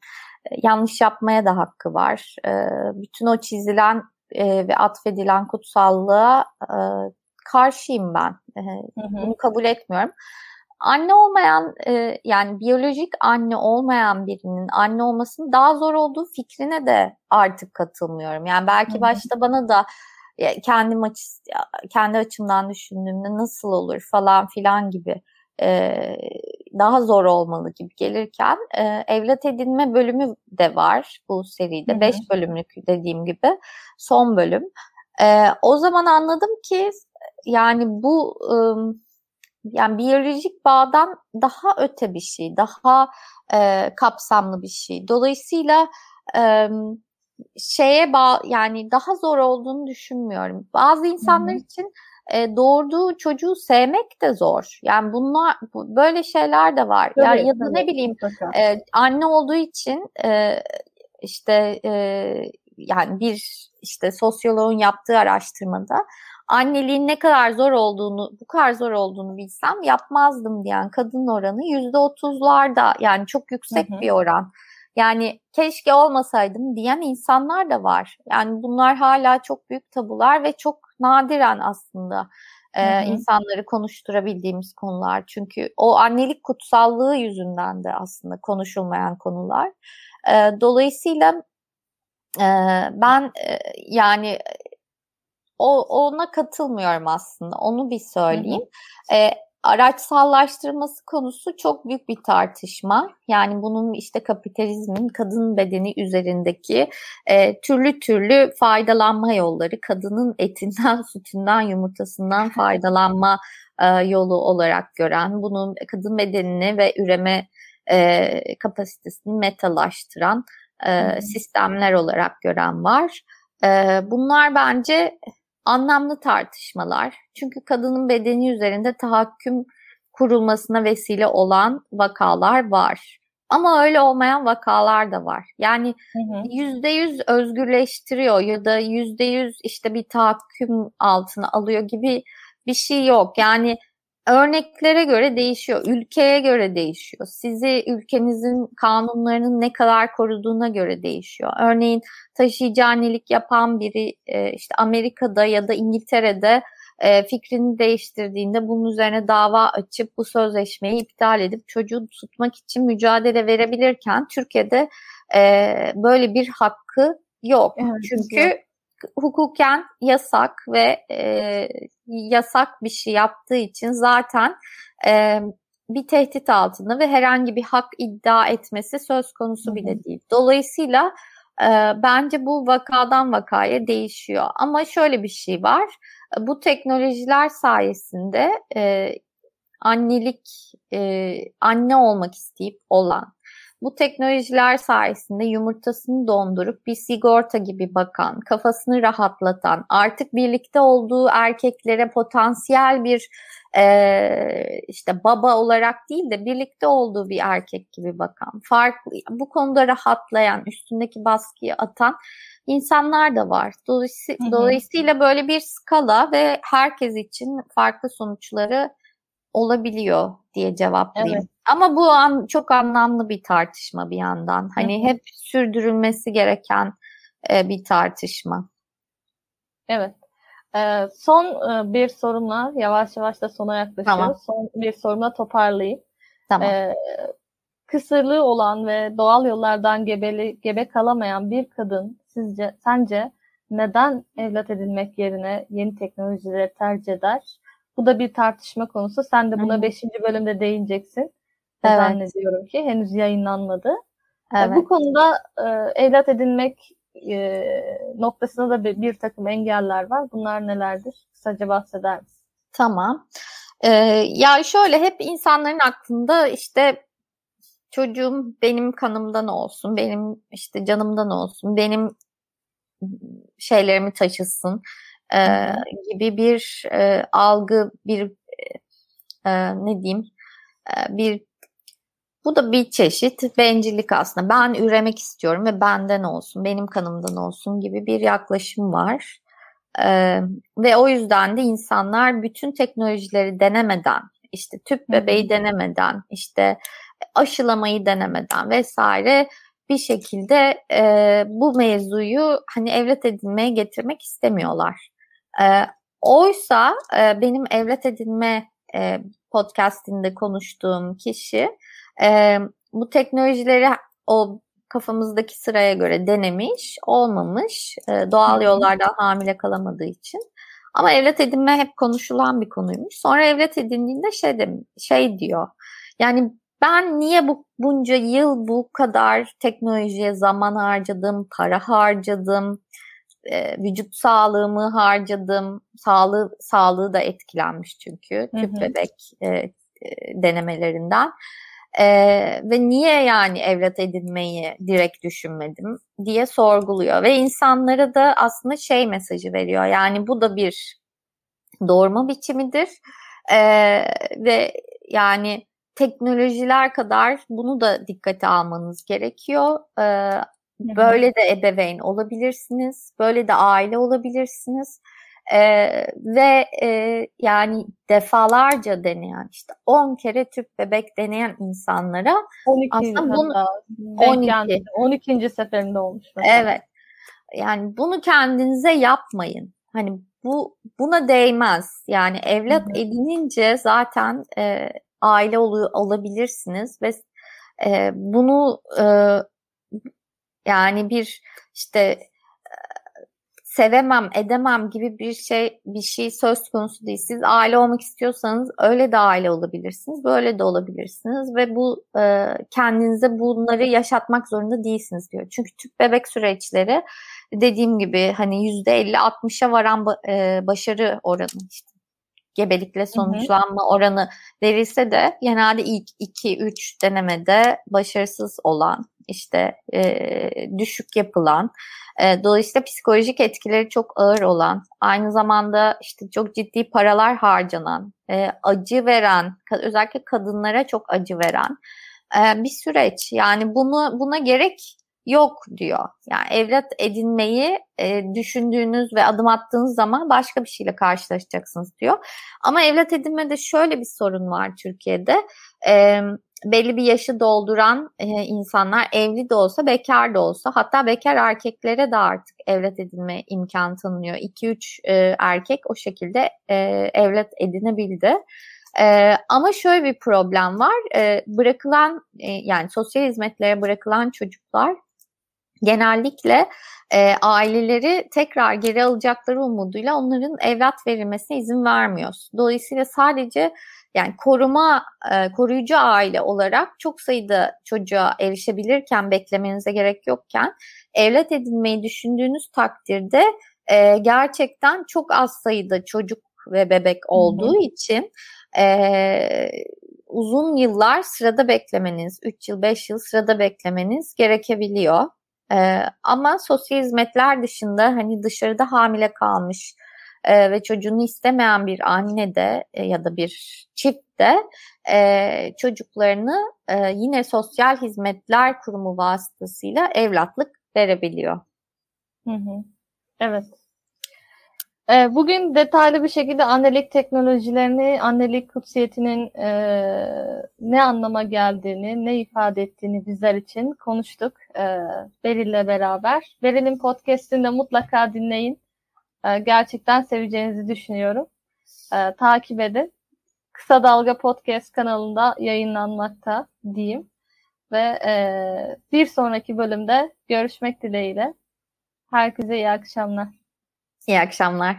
yanlış yapmaya da hakkı var. E, bütün o çizilen e, ve atfedilen kutsallığa e, karşıyım ben. Hı hı. Bunu kabul etmiyorum. anne olmayan e, yani biyolojik anne olmayan birinin anne olmasının daha zor olduğu fikrine de artık katılmıyorum. Yani belki başta bana da kendim açı, kendi açımdan düşündüğümde nasıl olur falan filan gibi e, daha zor olmalı gibi gelirken e, evlat edinme bölümü de var bu seride. Beş bölümlük dediğim gibi son bölüm. E, o zaman anladım ki yani bu e, yani biyolojik bağdan daha öte bir şey, daha e, kapsamlı bir şey. Dolayısıyla e, şeye bağ yani daha zor olduğunu düşünmüyorum. Bazı insanlar Hı-hı. için e, doğurduğu çocuğu sevmek de zor. Yani bunlar bu, böyle şeyler de var. Tabii, yani ya da ne bileyim e, anne olduğu için e, işte e, yani bir işte sosyoloğun yaptığı araştırmada anneliğin ne kadar zor olduğunu, bu kadar zor olduğunu bilsem yapmazdım diyen kadın oranı yüzde otuzlarda yani çok yüksek hı hı. bir oran. Yani keşke olmasaydım diyen insanlar da var. Yani bunlar hala çok büyük tabular ve çok nadiren aslında e, insanları konuşturabildiğimiz konular. Çünkü o annelik kutsallığı yüzünden de aslında konuşulmayan konular. E, dolayısıyla e, ben e, yani o ona katılmıyorum aslında. Onu bir söyleyeyim. Hı hı. E, araçsallaştırması konusu çok büyük bir tartışma. Yani bunun işte kapitalizmin kadın bedeni üzerindeki e, türlü türlü faydalanma yolları, kadının etinden, <laughs> sütünden, yumurtasından faydalanma e, yolu olarak gören, bunun kadın bedenini ve üreme e, kapasitesini metalaştıran e, sistemler olarak gören var. E, bunlar bence anlamlı tartışmalar. Çünkü kadının bedeni üzerinde tahakküm kurulmasına vesile olan vakalar var. Ama öyle olmayan vakalar da var. Yani yüzde yüz özgürleştiriyor ya da yüzde yüz işte bir tahakküm altına alıyor gibi bir şey yok. Yani örneklere göre değişiyor, ülkeye göre değişiyor. Sizi ülkenizin kanunlarının ne kadar koruduğuna göre değişiyor. Örneğin taşıyıcı annelik yapan biri e, işte Amerika'da ya da İngiltere'de e, fikrini değiştirdiğinde bunun üzerine dava açıp bu sözleşmeyi iptal edip çocuğu tutmak için mücadele verebilirken Türkiye'de e, böyle bir hakkı yok. Evet, Çünkü yok hukuken yasak ve e, yasak bir şey yaptığı için zaten e, bir tehdit altında ve herhangi bir hak iddia etmesi söz konusu bile değil. Dolayısıyla e, bence bu vakadan vakaya değişiyor. Ama şöyle bir şey var. Bu teknolojiler sayesinde e, annelik, e, anne olmak isteyip olan bu teknolojiler sayesinde yumurtasını dondurup bir sigorta gibi bakan, kafasını rahatlatan, artık birlikte olduğu erkeklere potansiyel bir e, işte baba olarak değil de birlikte olduğu bir erkek gibi bakan, farklı bu konuda rahatlayan, üstündeki baskıyı atan insanlar da var. Dolayısıyla, dolayısıyla böyle bir skala ve herkes için farklı sonuçları olabiliyor diye cevaplayayım. Evet. Ama bu an çok anlamlı bir tartışma bir yandan. Hani Hı. hep sürdürülmesi gereken e, bir tartışma. Evet. Ee, son e, bir sorumla yavaş yavaş da sona yaklaşıyoruz. Tamam. Son bir sorumla toparlayayım. Tamam. Ee, kısırlığı olan ve doğal yollardan gebeli, gebe kalamayan bir kadın sizce sence neden evlat edinmek yerine yeni teknolojileri tercih eder? Bu da bir tartışma konusu. Sen de buna 5. bölümde değineceksin. Evet. Zannediyorum ki henüz yayınlanmadı. E, evet. Bu konuda e, evlat edinmek e, noktasında da bir, bir takım engeller var. Bunlar nelerdir? Kısaca bahseder misin? Tamam. Ee, ya şöyle hep insanların aklında işte çocuğum benim kanımdan olsun, benim işte canımdan olsun, benim şeylerimi taşısın e, gibi bir e, algı, bir e, ne diyeyim, e, bir bu da bir çeşit bencillik aslında. Ben üremek istiyorum ve benden olsun, benim kanımdan olsun gibi bir yaklaşım var. Ee, ve o yüzden de insanlar bütün teknolojileri denemeden, işte tüp bebeği denemeden, işte aşılamayı denemeden vesaire bir şekilde e, bu mevzuyu hani evlat edinmeye getirmek istemiyorlar. E, oysa e, benim evlat edinme e, podcastinde konuştuğum kişi e, bu teknolojileri o kafamızdaki sıraya göre denemiş, olmamış, e, doğal yollardan hamile kalamadığı için. Ama evlat edinme hep konuşulan bir konuymuş. Sonra evlat edindiğinde şey de, şey diyor. Yani ben niye bu bunca yıl bu kadar teknolojiye zaman harcadım, para harcadım, e, vücut sağlığımı harcadım, sağlığı sağlığı da etkilenmiş çünkü tüp bebek e, e, denemelerinden. E, ve niye yani evlat edinmeyi direkt düşünmedim diye sorguluyor ve insanlara da aslında şey mesajı veriyor yani bu da bir doğurma biçimidir e, ve yani teknolojiler kadar bunu da dikkate almanız gerekiyor. E, böyle de ebeveyn olabilirsiniz, böyle de aile olabilirsiniz. Ee, ve e, yani defalarca deneyen işte 10 kere tüp bebek deneyen insanlara 12 aslında bunu 12 12. seferinde olmuş. Mesela. Evet. Yani bunu kendinize yapmayın. Hani bu buna değmez. Yani evlat Hı-hı. edinince zaten e, aile ol, olabilirsiniz ve e, bunu e, yani bir işte sevemem, edemem gibi bir şey bir şey söz konusu değil. Siz aile olmak istiyorsanız öyle de aile olabilirsiniz, böyle de olabilirsiniz ve bu e, kendinize bunları yaşatmak zorunda değilsiniz diyor. Çünkü tüp bebek süreçleri dediğim gibi hani yüzde 50-60'a varan e, başarı oranı işte gebelikle sonuçlanma hı hı. oranı verilse de genelde ilk 2-3 denemede başarısız olan işte e, düşük yapılan e, dolayısıyla psikolojik etkileri çok ağır olan aynı zamanda işte çok ciddi paralar harcanan e, acı veren özellikle kadınlara çok acı veren e, bir süreç. Yani bunu buna gerek yok diyor. Yani evlat edinmeyi e, düşündüğünüz ve adım attığınız zaman başka bir şeyle karşılaşacaksınız diyor. Ama evlat edinmede şöyle bir sorun var Türkiye'de. E, belli bir yaşı dolduran e, insanlar evli de olsa bekar da olsa hatta bekar erkeklere de artık evlat edinme imkanı tanınıyor. 2-3 e, erkek o şekilde e, evlat edinebildi. E, ama şöyle bir problem var. E, bırakılan e, yani sosyal hizmetlere bırakılan çocuklar genellikle e, aileleri tekrar geri alacakları umuduyla onların evlat verilmesine izin vermiyor. Dolayısıyla sadece yani koruma, e, koruyucu aile olarak çok sayıda çocuğa erişebilirken, beklemenize gerek yokken evlat edinmeyi düşündüğünüz takdirde e, gerçekten çok az sayıda çocuk ve bebek olduğu Hı-hı. için e, uzun yıllar sırada beklemeniz, 3 yıl, 5 yıl sırada beklemeniz gerekebiliyor. E, ama sosyal hizmetler dışında hani dışarıda hamile kalmış e, ve çocuğunu istemeyen bir anne de e, ya da bir çift de e, çocuklarını e, yine sosyal hizmetler kurumu vasıtasıyla evlatlık verebiliyor. Hı hı. Evet. E, bugün detaylı bir şekilde annelik teknolojilerini, annelik kutsiyetinin e, ne anlama geldiğini, ne ifade ettiğini bizler için konuştuk e, Beril'le beraber. Beril'in podcastini mutlaka dinleyin. E, gerçekten seveceğinizi düşünüyorum. E, takip edin. Kısa Dalga Podcast kanalında yayınlanmakta diyeyim. Ve e, bir sonraki bölümde görüşmek dileğiyle. Herkese iyi akşamlar. İyi akşamlar.